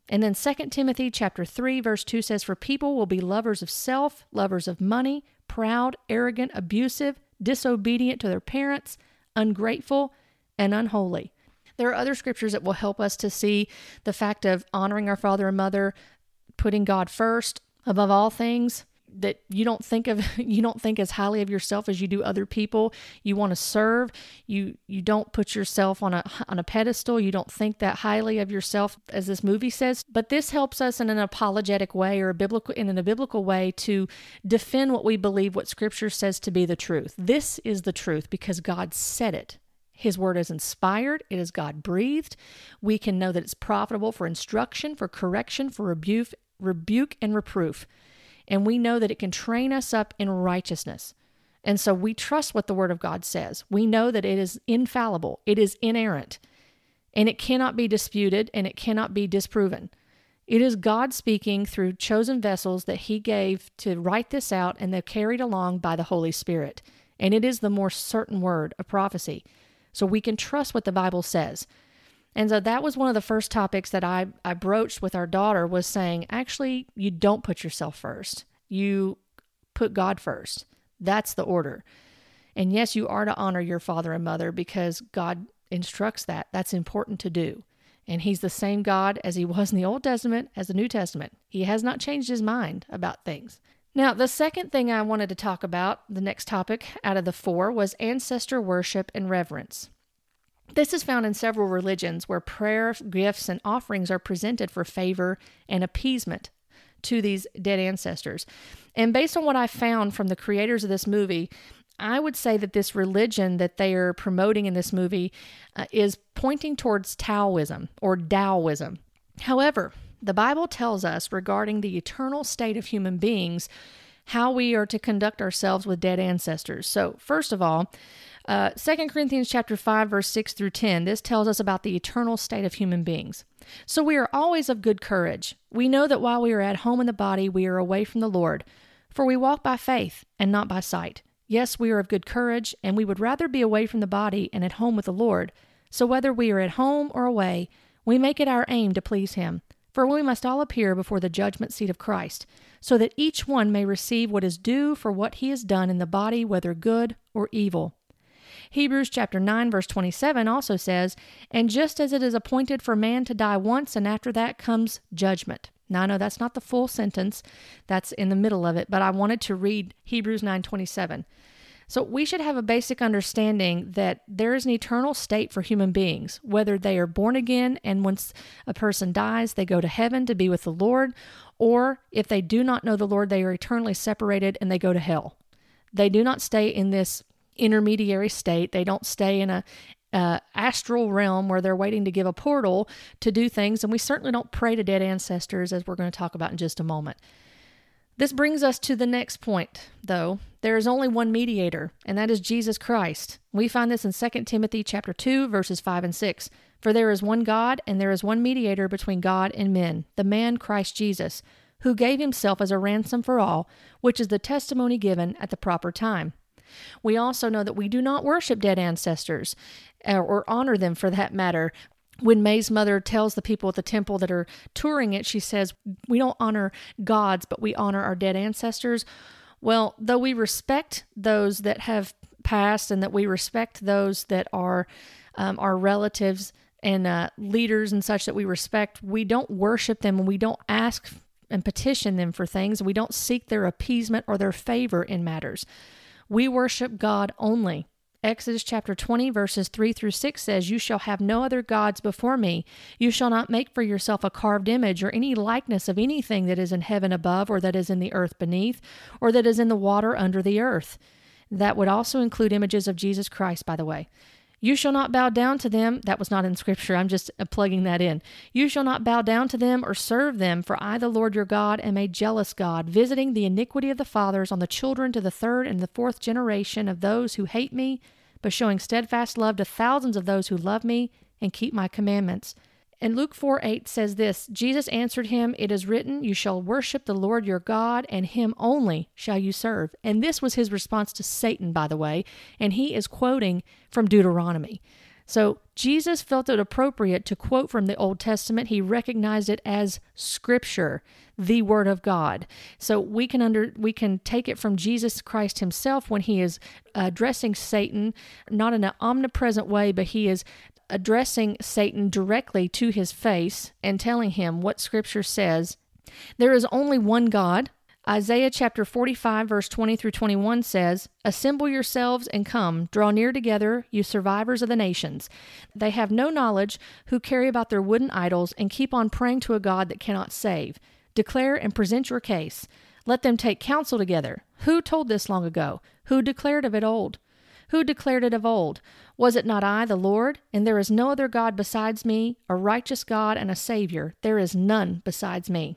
And then 2 Timothy chapter 3 verse 2 says for people will be lovers of self, lovers of money, proud, arrogant, abusive, disobedient to their parents, ungrateful, and unholy. There are other scriptures that will help us to see the fact of honoring our father and mother, putting God first above all things, that you don't think of you don't think as highly of yourself as you do other people. You want to serve. You you don't put yourself on a on a pedestal. You don't think that highly of yourself as this movie says. But this helps us in an apologetic way or a biblical in a biblical way to defend what we believe what scripture says to be the truth. This is the truth because God said it. His word is inspired, it is God breathed. We can know that it's profitable for instruction, for correction, for rebuke, rebuke and reproof and we know that it can train us up in righteousness. And so we trust what the Word of God says. We know that it is infallible, it is inerrant, and it cannot be disputed and it cannot be disproven. It is God speaking through chosen vessels that He gave to write this out, and they're carried along by the Holy Spirit. And it is the more certain word of prophecy. So we can trust what the Bible says. And so that was one of the first topics that I, I broached with our daughter was saying, actually, you don't put yourself first. You put God first. That's the order. And yes, you are to honor your father and mother because God instructs that. That's important to do. And he's the same God as he was in the Old Testament as the New Testament. He has not changed his mind about things. Now, the second thing I wanted to talk about, the next topic out of the four, was ancestor worship and reverence. This is found in several religions where prayer, gifts, and offerings are presented for favor and appeasement to these dead ancestors. And based on what I found from the creators of this movie, I would say that this religion that they are promoting in this movie uh, is pointing towards Taoism or Taoism. However, the Bible tells us regarding the eternal state of human beings how we are to conduct ourselves with dead ancestors. So, first of all, uh, 2 Corinthians chapter 5 verse 6 through 10 this tells us about the eternal state of human beings. So we are always of good courage. We know that while we are at home in the body we are away from the Lord, for we walk by faith and not by sight. Yes, we are of good courage, and we would rather be away from the body and at home with the Lord. So whether we are at home or away, we make it our aim to please him. For we must all appear before the judgment seat of Christ, so that each one may receive what is due for what he has done in the body, whether good or evil. Hebrews chapter 9 verse 27 also says, "And just as it is appointed for man to die once and after that comes judgment." Now I know that's not the full sentence. That's in the middle of it, but I wanted to read Hebrews 9:27. So we should have a basic understanding that there is an eternal state for human beings, whether they are born again and once a person dies, they go to heaven to be with the Lord, or if they do not know the Lord, they are eternally separated and they go to hell. They do not stay in this intermediary state. They don't stay in a uh, astral realm where they're waiting to give a portal to do things. And we certainly don't pray to dead ancestors, as we're going to talk about in just a moment. This brings us to the next point, though. There is only one mediator, and that is Jesus Christ. We find this in 2 Timothy chapter 2 verses 5 and 6. For there is one God, and there is one mediator between God and men, the man Christ Jesus, who gave himself as a ransom for all, which is the testimony given at the proper time. We also know that we do not worship dead ancestors uh, or honor them for that matter. When Mei's mother tells the people at the temple that are touring it, she says, We don't honor gods, but we honor our dead ancestors. Well, though we respect those that have passed and that we respect those that are um, our relatives and uh, leaders and such that we respect, we don't worship them and we don't ask and petition them for things. We don't seek their appeasement or their favor in matters. We worship God only. Exodus chapter 20, verses 3 through 6 says, You shall have no other gods before me. You shall not make for yourself a carved image or any likeness of anything that is in heaven above, or that is in the earth beneath, or that is in the water under the earth. That would also include images of Jesus Christ, by the way. You shall not bow down to them. That was not in Scripture. I'm just uh, plugging that in. You shall not bow down to them or serve them, for I, the Lord your God, am a jealous God, visiting the iniquity of the fathers on the children to the third and the fourth generation of those who hate me, but showing steadfast love to thousands of those who love me and keep my commandments. And Luke 4 8 says this Jesus answered him, It is written, You shall worship the Lord your God, and him only shall you serve. And this was his response to Satan, by the way, and he is quoting from Deuteronomy. So Jesus felt it appropriate to quote from the Old Testament. He recognized it as scripture, the word of God. So we can under we can take it from Jesus Christ himself when he is addressing Satan not in an omnipresent way, but he is addressing Satan directly to his face and telling him what Scripture says. There is only one God. Isaiah chapter 45, verse 20 through 21 says, Assemble yourselves and come, draw near together, you survivors of the nations. They have no knowledge who carry about their wooden idols and keep on praying to a God that cannot save. Declare and present your case. Let them take counsel together. Who told this long ago? Who declared of it old? Who declared it of old? Was it not I, the Lord? And there is no other God besides me, a righteous God and a Savior. There is none besides me.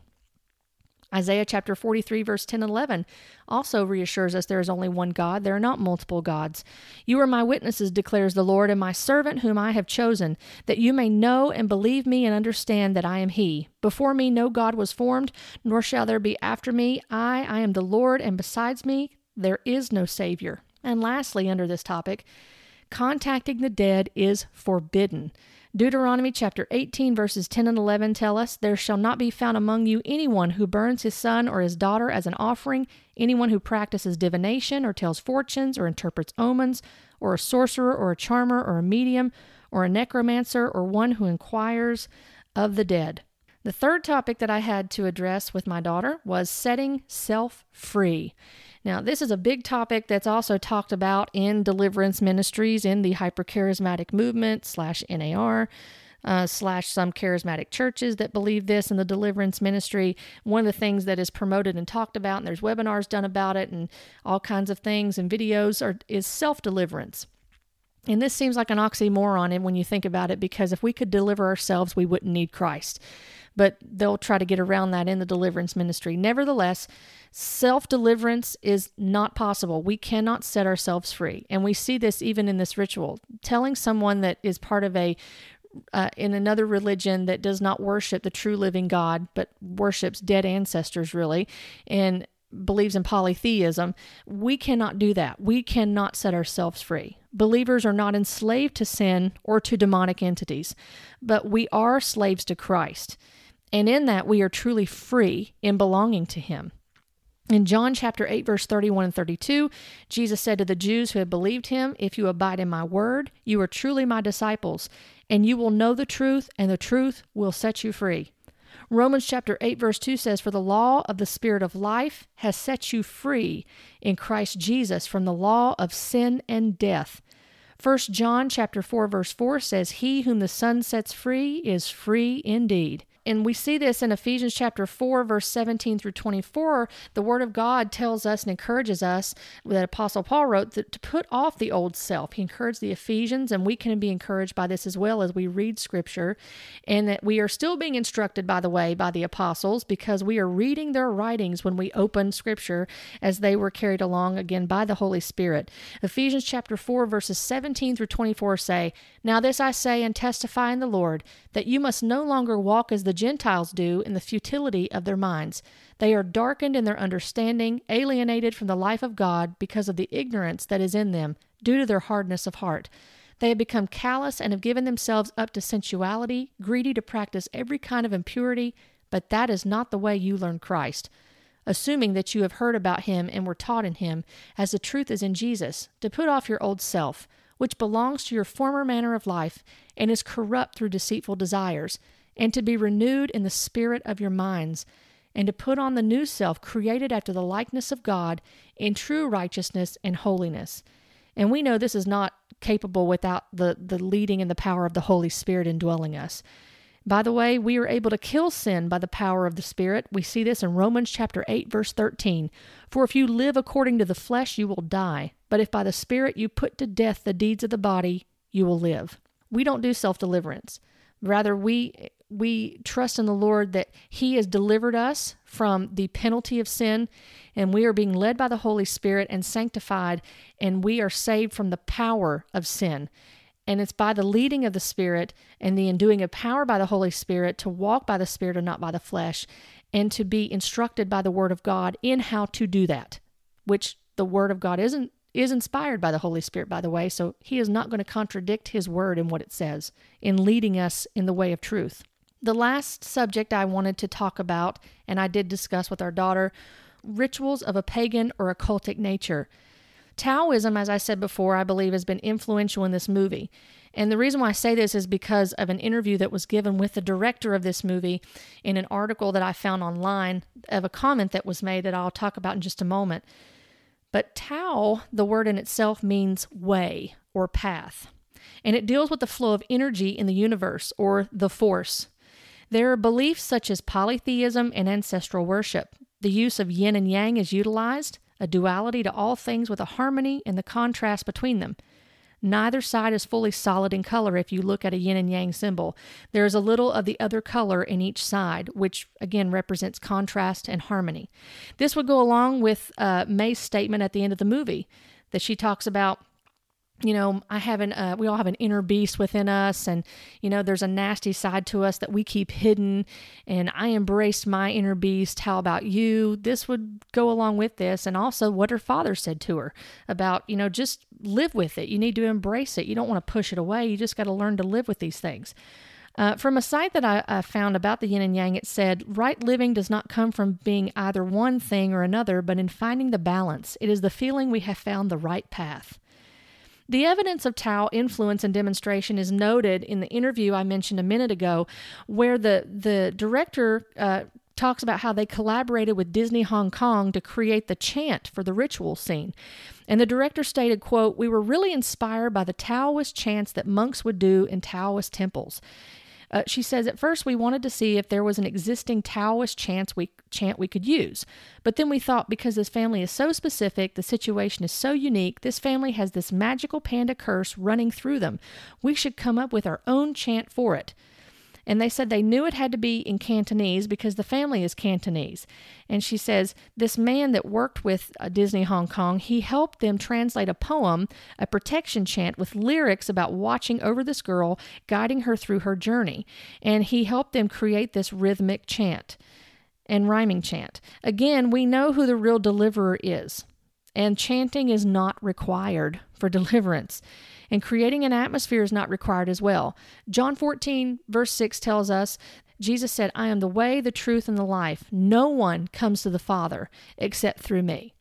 Isaiah chapter 43, verse 10 and 11 also reassures us there is only one God. There are not multiple gods. You are my witnesses, declares the Lord, and my servant whom I have chosen, that you may know and believe me and understand that I am He. Before me no God was formed, nor shall there be after me. I, I am the Lord, and besides me there is no Savior. And lastly, under this topic, contacting the dead is forbidden. Deuteronomy chapter 18, verses 10 and 11 tell us, There shall not be found among you anyone who burns his son or his daughter as an offering, anyone who practices divination or tells fortunes or interprets omens, or a sorcerer or a charmer or a medium, or a necromancer or one who inquires of the dead. The third topic that I had to address with my daughter was setting self free. Now, this is a big topic that's also talked about in deliverance ministries in the hypercharismatic movement slash NAR. Uh, slash some charismatic churches that believe this in the deliverance ministry. One of the things that is promoted and talked about, and there's webinars done about it, and all kinds of things and videos are is self deliverance. And this seems like an oxymoron when you think about it, because if we could deliver ourselves, we wouldn't need Christ but they'll try to get around that in the deliverance ministry. Nevertheless, self deliverance is not possible. We cannot set ourselves free. And we see this even in this ritual. Telling someone that is part of a uh, in another religion that does not worship the true living God, but worships dead ancestors, really, and believes in polytheism, we cannot do that. We cannot set ourselves free. Believers are not enslaved to sin or to demonic entities, but we are slaves to Christ. And in that, we are truly free in belonging to Him. In John chapter 8, verse 31 and 32, Jesus said to the Jews who had believed him, If you abide in my word, you are truly my disciples, and you will know the truth, and the truth will set you free. Romans chapter 8 verse 2 says for the law of the spirit of life has set you free in Christ Jesus from the law of sin and death. 1 John chapter 4 verse 4 says he whom the son sets free is free indeed and we see this in Ephesians chapter 4, verse 17 through 24. The Word of God tells us and encourages us that Apostle Paul wrote that to put off the old self. He encouraged the Ephesians, and we can be encouraged by this as well as we read Scripture, and that we are still being instructed, by the way, by the apostles because we are reading their writings when we open Scripture as they were carried along again by the Holy Spirit. Ephesians chapter 4, verses 17 through 24 say, Now this I say and testify in the Lord, that you must no longer walk as the Gentiles do in the futility of their minds. They are darkened in their understanding, alienated from the life of God because of the ignorance that is in them, due to their hardness of heart. They have become callous and have given themselves up to sensuality, greedy to practice every kind of impurity, but that is not the way you learn Christ. Assuming that you have heard about him and were taught in him, as the truth is in Jesus, to put off your old self, which belongs to your former manner of life and is corrupt through deceitful desires and to be renewed in the spirit of your minds, and to put on the new self created after the likeness of God in true righteousness and holiness. And we know this is not capable without the, the leading and the power of the Holy Spirit indwelling us. By the way, we are able to kill sin by the power of the Spirit. We see this in Romans chapter 8 verse 13. For if you live according to the flesh, you will die, but if by the Spirit you put to death the deeds of the body, you will live. We don't do self-deliverance. Rather, we we trust in the Lord that He has delivered us from the penalty of sin, and we are being led by the Holy Spirit and sanctified, and we are saved from the power of sin. And it's by the leading of the Spirit and the enduing of power by the Holy Spirit to walk by the Spirit and not by the flesh, and to be instructed by the Word of God in how to do that, which the Word of God isn't is inspired by the Holy Spirit, by the way, so he is not going to contradict his word in what it says in leading us in the way of truth. The last subject I wanted to talk about, and I did discuss with our daughter, rituals of a pagan or occultic nature. Taoism, as I said before, I believe has been influential in this movie. And the reason why I say this is because of an interview that was given with the director of this movie in an article that I found online of a comment that was made that I'll talk about in just a moment. But Tao, the word in itself, means way or path. And it deals with the flow of energy in the universe or the force. There are beliefs such as polytheism and ancestral worship. The use of yin and yang is utilized, a duality to all things with a harmony in the contrast between them. Neither side is fully solid in color if you look at a yin and yang symbol. There is a little of the other color in each side, which again represents contrast and harmony. This would go along with uh, Mei's statement at the end of the movie that she talks about you know, I have an, uh, we all have an inner beast within us, and, you know, there's a nasty side to us that we keep hidden. And I embraced my inner beast. How about you? This would go along with this. And also what her father said to her about, you know, just live with it. You need to embrace it. You don't want to push it away. You just got to learn to live with these things. Uh, from a site that I, I, found about the yin and yang, it said, Right living does not come from being either one thing or another, but in finding the balance. It is the feeling we have found the right path. The evidence of Tao influence and demonstration is noted in the interview I mentioned a minute ago, where the, the director uh, talks about how they collaborated with Disney Hong Kong to create the chant for the ritual scene. And the director stated, quote, "We were really inspired by the Taoist chants that monks would do in Taoist temples. Uh, she says, At first, we wanted to see if there was an existing Taoist chant we, chant we could use. But then we thought because this family is so specific, the situation is so unique, this family has this magical panda curse running through them. We should come up with our own chant for it. And they said they knew it had to be in Cantonese because the family is Cantonese. And she says, This man that worked with uh, Disney Hong Kong, he helped them translate a poem, a protection chant with lyrics about watching over this girl, guiding her through her journey. And he helped them create this rhythmic chant and rhyming chant. Again, we know who the real deliverer is. And chanting is not required for deliverance and creating an atmosphere is not required as well. John 14, verse 6 tells us, Jesus said, I am the way, the truth, and the life. No one comes to the Father except through me.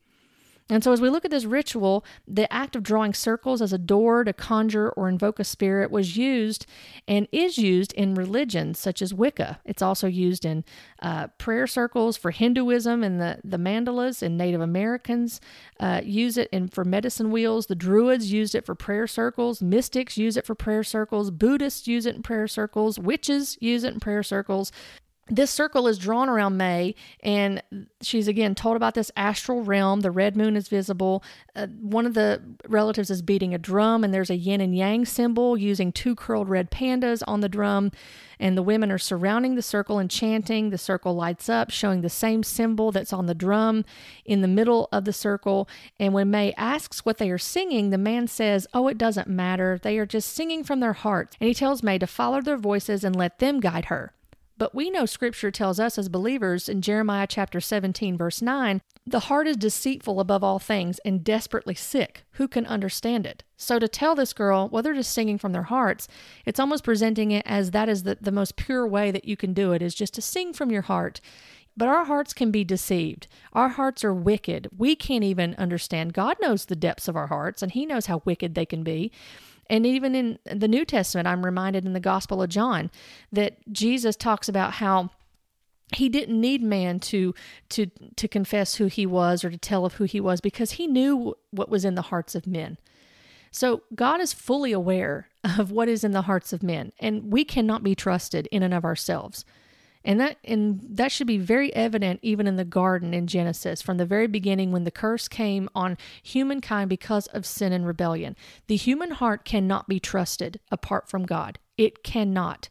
And so, as we look at this ritual, the act of drawing circles as a door to conjure or invoke a spirit was used and is used in religions such as Wicca. It's also used in uh, prayer circles for Hinduism and the, the mandalas, and Native Americans uh, use it in, for medicine wheels. The Druids used it for prayer circles. Mystics use it for prayer circles. Buddhists use it in prayer circles. Witches use it in prayer circles this circle is drawn around Mei, and she's again told about this astral realm. The red moon is visible. Uh, one of the relatives is beating a drum, and there's a yin and yang symbol using two curled red pandas on the drum. And the women are surrounding the circle and chanting. The circle lights up, showing the same symbol that's on the drum in the middle of the circle. And when Mei asks what they are singing, the man says, Oh, it doesn't matter. They are just singing from their hearts. And he tells Mei to follow their voices and let them guide her. But we know scripture tells us as believers in Jeremiah chapter 17, verse 9, the heart is deceitful above all things and desperately sick. Who can understand it? So to tell this girl, well, they're just singing from their hearts, it's almost presenting it as that is the, the most pure way that you can do it, is just to sing from your heart. But our hearts can be deceived. Our hearts are wicked. We can't even understand. God knows the depths of our hearts, and He knows how wicked they can be. And even in the New Testament, I'm reminded in the Gospel of John that Jesus talks about how he didn't need man to to to confess who he was or to tell of who he was because he knew what was in the hearts of men. So God is fully aware of what is in the hearts of men, and we cannot be trusted in and of ourselves. And that and that should be very evident even in the garden in Genesis from the very beginning when the curse came on humankind because of sin and rebellion. The human heart cannot be trusted apart from God. It cannot.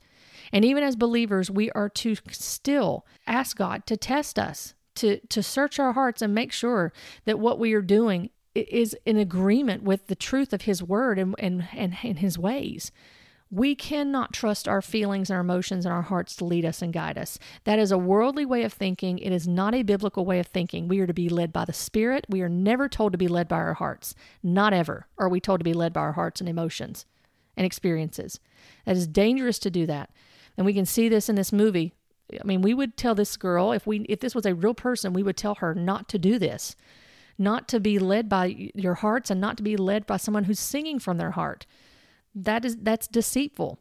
And even as believers, we are to still ask God to test us, to to search our hearts and make sure that what we are doing is in agreement with the truth of his word and and, and, and his ways. We cannot trust our feelings and our emotions and our hearts to lead us and guide us. That is a worldly way of thinking. It is not a biblical way of thinking. We are to be led by the Spirit. We are never told to be led by our hearts. Not ever are we told to be led by our hearts and emotions and experiences. That is dangerous to do that. And we can see this in this movie. I mean, we would tell this girl if we if this was a real person, we would tell her not to do this. Not to be led by your hearts and not to be led by someone who's singing from their heart. That is that's deceitful.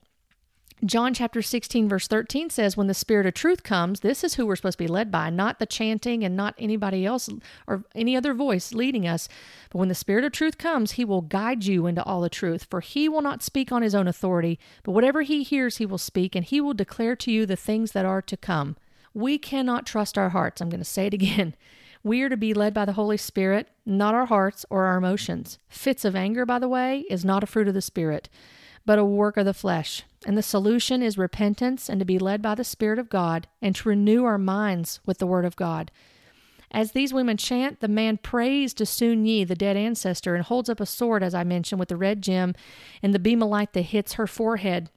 John chapter 16 verse 13 says when the spirit of truth comes, this is who we're supposed to be led by, not the chanting and not anybody else or any other voice leading us. But when the spirit of truth comes, he will guide you into all the truth, for he will not speak on his own authority, but whatever he hears he will speak and he will declare to you the things that are to come. We cannot trust our hearts. I'm going to say it again. We are to be led by the Holy Spirit, not our hearts or our emotions. Fits of anger, by the way, is not a fruit of the Spirit, but a work of the flesh. And the solution is repentance and to be led by the Spirit of God and to renew our minds with the Word of God. As these women chant, the man prays to Sun Yi, the dead ancestor, and holds up a sword, as I mentioned, with the red gem and the beam of light that hits her forehead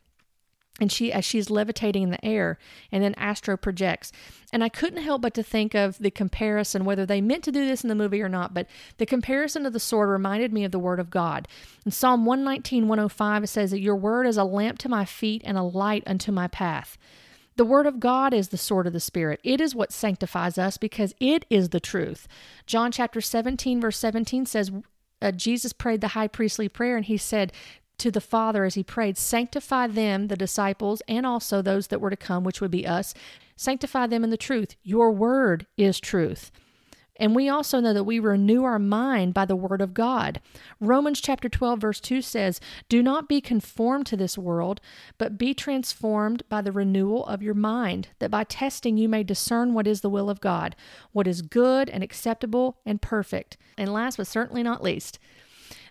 and she as she's levitating in the air and then astro projects and i couldn't help but to think of the comparison whether they meant to do this in the movie or not but the comparison of the sword reminded me of the word of god in psalm 119 105 it says that your word is a lamp to my feet and a light unto my path the word of God is the sword of the Spirit. It is what sanctifies us because it is the truth. John chapter 17, verse 17 says, uh, Jesus prayed the high priestly prayer and he said, to the Father as he prayed, Sanctify them, the disciples, and also those that were to come, which would be us. Sanctify them in the truth. Your word is truth. And we also know that we renew our mind by the word of God. Romans chapter 12 verse 2 says, "Do not be conformed to this world, but be transformed by the renewal of your mind, that by testing you may discern what is the will of God, what is good and acceptable and perfect." And last but certainly not least,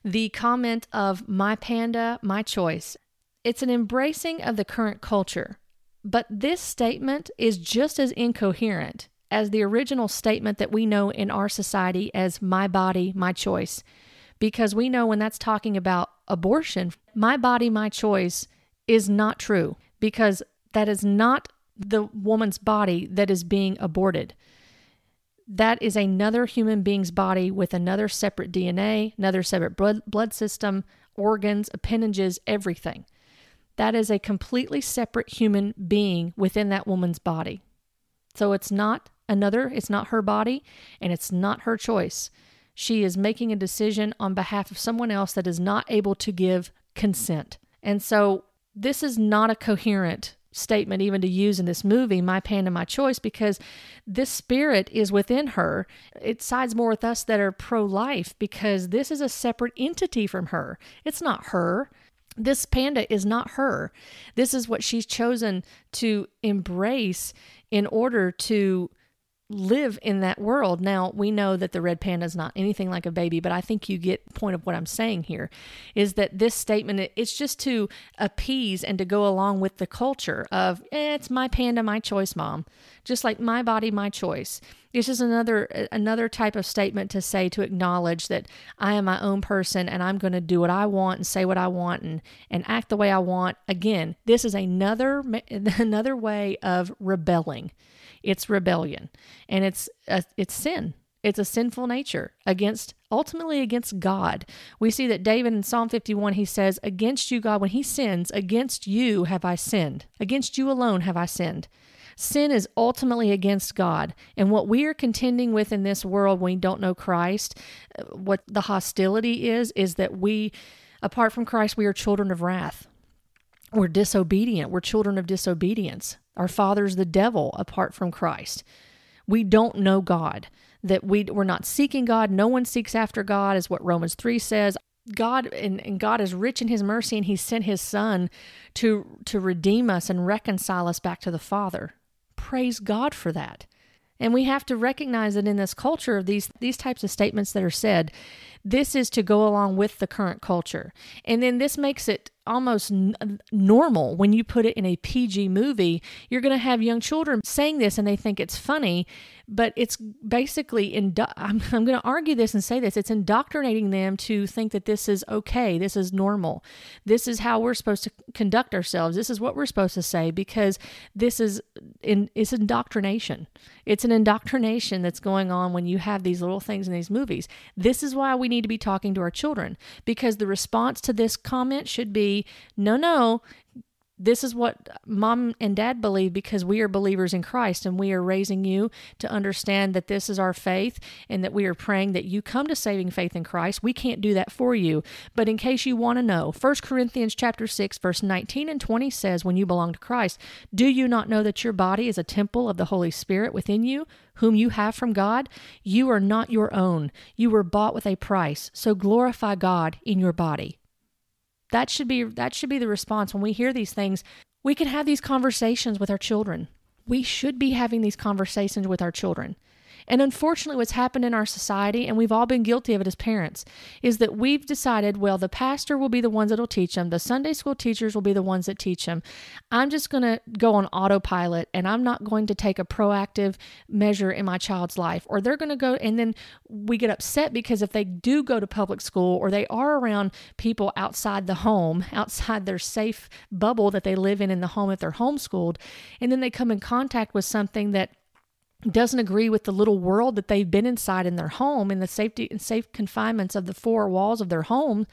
the comment of my panda, my choice. It's an embracing of the current culture. But this statement is just as incoherent as the original statement that we know in our society as my body, my choice. Because we know when that's talking about abortion, my body, my choice is not true because that is not the woman's body that is being aborted that is another human being's body with another separate DNA, another separate blood, blood system, organs, appendages, everything. That is a completely separate human being within that woman's body. So it's not another, it's not her body, and it's not her choice. She is making a decision on behalf of someone else that is not able to give consent. And so this is not a coherent statement even to use in this movie, My Panda, My Choice, because this spirit is within her. It sides more with us that are pro life because this is a separate entity from her. It's not her. This panda is not her. This is what she's chosen to embrace in order to live in that world. Now, we know that the red panda is not anything like a baby, but I think you get point of what I'm saying here is that this statement it's just to appease and to go along with the culture of eh, it's my panda, my choice, mom. Just like my body, my choice. It's just another another type of statement to say to acknowledge that I am my own person and I'm going to do what I want and say what I want and and act the way I want. Again, this is another another way of rebelling it's rebellion and it's a, it's sin. It's a sinful nature against ultimately against God. We see that David in Psalm 51 he says, "Against you God when he sins, against you have I sinned. Against you alone have I sinned." Sin is ultimately against God. And what we are contending with in this world when we don't know Christ, uh, what the hostility is, is that we, apart from Christ, we are children of wrath. We're disobedient. We're children of disobedience. Our father's the devil apart from Christ. We don't know God. That we we're not seeking God. No one seeks after God, is what Romans 3 says. God and, and God is rich in his mercy and he sent his son to to redeem us and reconcile us back to the Father. Praise God for that. And we have to recognize that in this culture, of these these types of statements that are said, this is to go along with the current culture. And then this makes it almost n- normal when you put it in a PG movie. You're going to have young children saying this and they think it's funny, but it's basically indo- I'm, I'm going to argue this and say this it's indoctrinating them to think that this is okay, this is normal, this is how we're supposed to conduct ourselves, this is what we're supposed to say because this is in it's indoctrination. It's an indoctrination that's going on when you have these little things in these movies. This is why we need to be talking to our children because the response to this comment should be no, no, this is what mom and dad believe because we are believers in Christ and we are raising you to understand that this is our faith and that we are praying that you come to saving faith in Christ. We can't do that for you. But in case you want to know, 1 Corinthians chapter 6 verse 19 and 20 says when you belong to Christ, do you not know that your body is a temple of the Holy Spirit within you, whom you have from God? You are not your own. You were bought with a price. So glorify God in your body. That should be that should be the response when we hear these things. We can have these conversations with our children. We should be having these conversations with our children. And unfortunately, what's happened in our society, and we've all been guilty of it as parents, is that we've decided, well, the pastor will be the ones that'll teach them, the Sunday school teachers will be the ones that teach them. I'm just going to go on autopilot and I'm not going to take a proactive measure in my child's life. Or they're going to go, and then we get upset because if they do go to public school or they are around people outside the home, outside their safe bubble that they live in in the home if they're homeschooled, and then they come in contact with something that doesn't agree with the little world that they've been inside in their home in the safety and safe confinements of the four walls of their home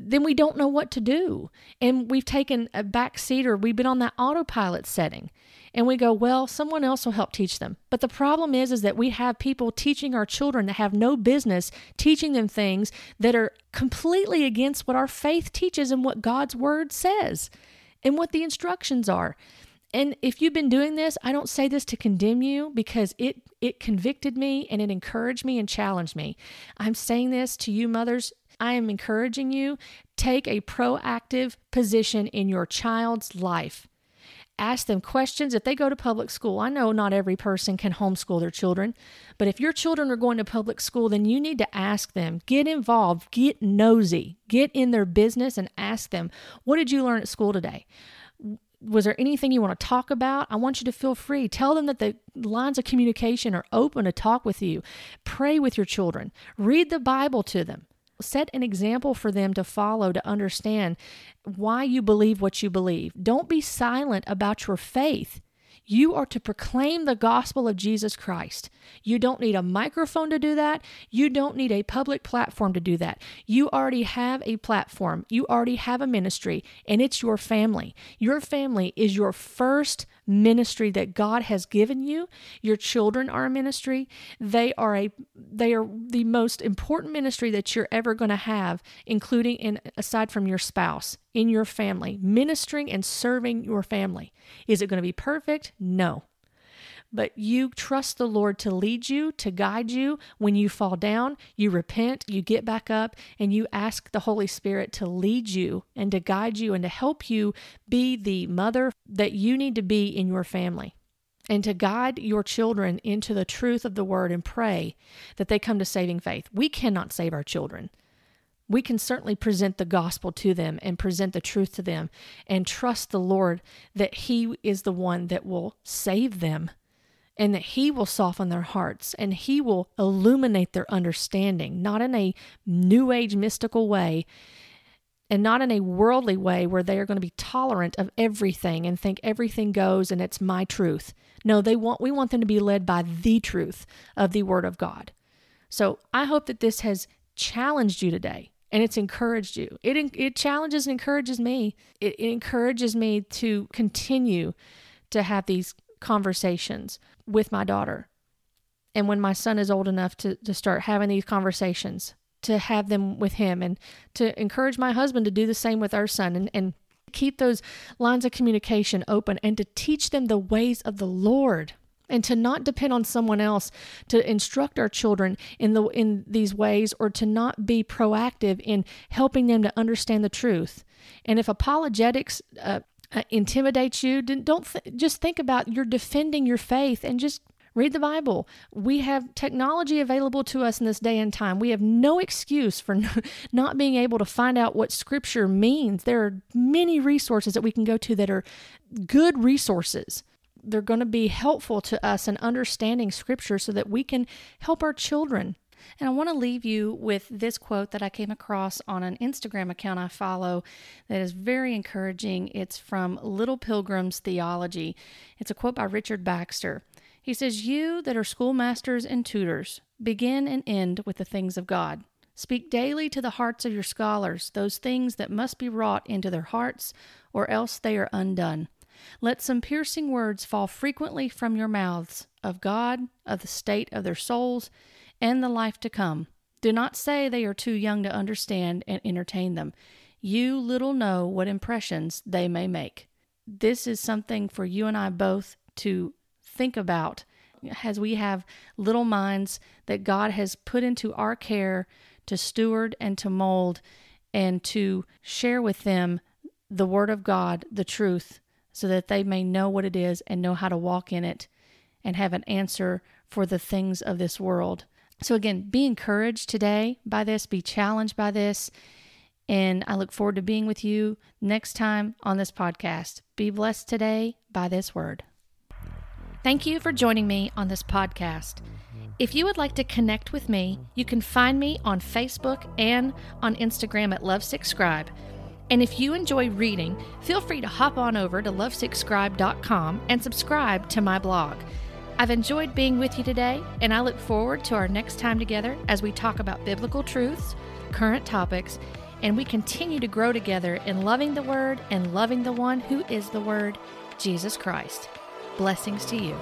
then we don't know what to do. And we've taken a back seat or we've been on that autopilot setting. And we go well someone else will help teach them. But the problem is is that we have people teaching our children that have no business teaching them things that are completely against what our faith teaches and what God's word says and what the instructions are and if you've been doing this, I don't say this to condemn you because it it convicted me and it encouraged me and challenged me. I'm saying this to you mothers, I am encouraging you take a proactive position in your child's life. Ask them questions if they go to public school. I know not every person can homeschool their children, but if your children are going to public school, then you need to ask them. Get involved, get nosy, get in their business and ask them, What did you learn at school today? Was there anything you want to talk about? I want you to feel free. Tell them that the lines of communication are open to talk with you. Pray with your children. Read the Bible to them. Set an example for them to follow to understand why you believe what you believe. Don't be silent about your faith. You are to proclaim the gospel of Jesus Christ. You don't need a microphone to do that. You don't need a public platform to do that. You already have a platform. You already have a ministry, and it's your family. Your family is your first ministry that God has given you. Your children are a ministry. They are a they are the most important ministry that you're ever going to have, including in aside from your spouse, in your family, ministering and serving your family. Is it going to be perfect? No. But you trust the Lord to lead you, to guide you. When you fall down, you repent, you get back up, and you ask the Holy Spirit to lead you and to guide you and to help you be the mother that you need to be in your family and to guide your children into the truth of the word and pray that they come to saving faith. We cannot save our children. We can certainly present the gospel to them and present the truth to them and trust the Lord that He is the one that will save them and that He will soften their hearts and He will illuminate their understanding, not in a new age mystical way and not in a worldly way where they are going to be tolerant of everything and think everything goes and it's my truth. No, they want we want them to be led by the truth of the word of God. So, I hope that this has challenged you today and it's encouraged you. It it challenges and encourages me. It, it encourages me to continue to have these conversations with my daughter. And when my son is old enough to, to start having these conversations, to have them with him and to encourage my husband to do the same with our son and, and keep those lines of communication open and to teach them the ways of the Lord and to not depend on someone else to instruct our children in the in these ways or to not be proactive in helping them to understand the truth and if apologetics uh, uh, you don't th- just think about you're defending your faith and just Read the Bible. We have technology available to us in this day and time. We have no excuse for not being able to find out what Scripture means. There are many resources that we can go to that are good resources. They're going to be helpful to us in understanding Scripture so that we can help our children. And I want to leave you with this quote that I came across on an Instagram account I follow that is very encouraging. It's from Little Pilgrim's Theology. It's a quote by Richard Baxter. He says, You that are schoolmasters and tutors, begin and end with the things of God. Speak daily to the hearts of your scholars those things that must be wrought into their hearts, or else they are undone. Let some piercing words fall frequently from your mouths of God, of the state of their souls, and the life to come. Do not say they are too young to understand and entertain them. You little know what impressions they may make. This is something for you and I both to think about as we have little minds that God has put into our care to steward and to mold and to share with them the Word of God, the truth, so that they may know what it is and know how to walk in it and have an answer for the things of this world. So, again, be encouraged today by this, be challenged by this, and I look forward to being with you next time on this podcast. Be blessed today by this word. Thank you for joining me on this podcast. If you would like to connect with me, you can find me on Facebook and on Instagram at Lovesickscribe. And if you enjoy reading, feel free to hop on over to lovesickscribe.com and subscribe to my blog. I've enjoyed being with you today, and I look forward to our next time together as we talk about biblical truths, current topics, and we continue to grow together in loving the Word and loving the one who is the Word, Jesus Christ. Blessings to you.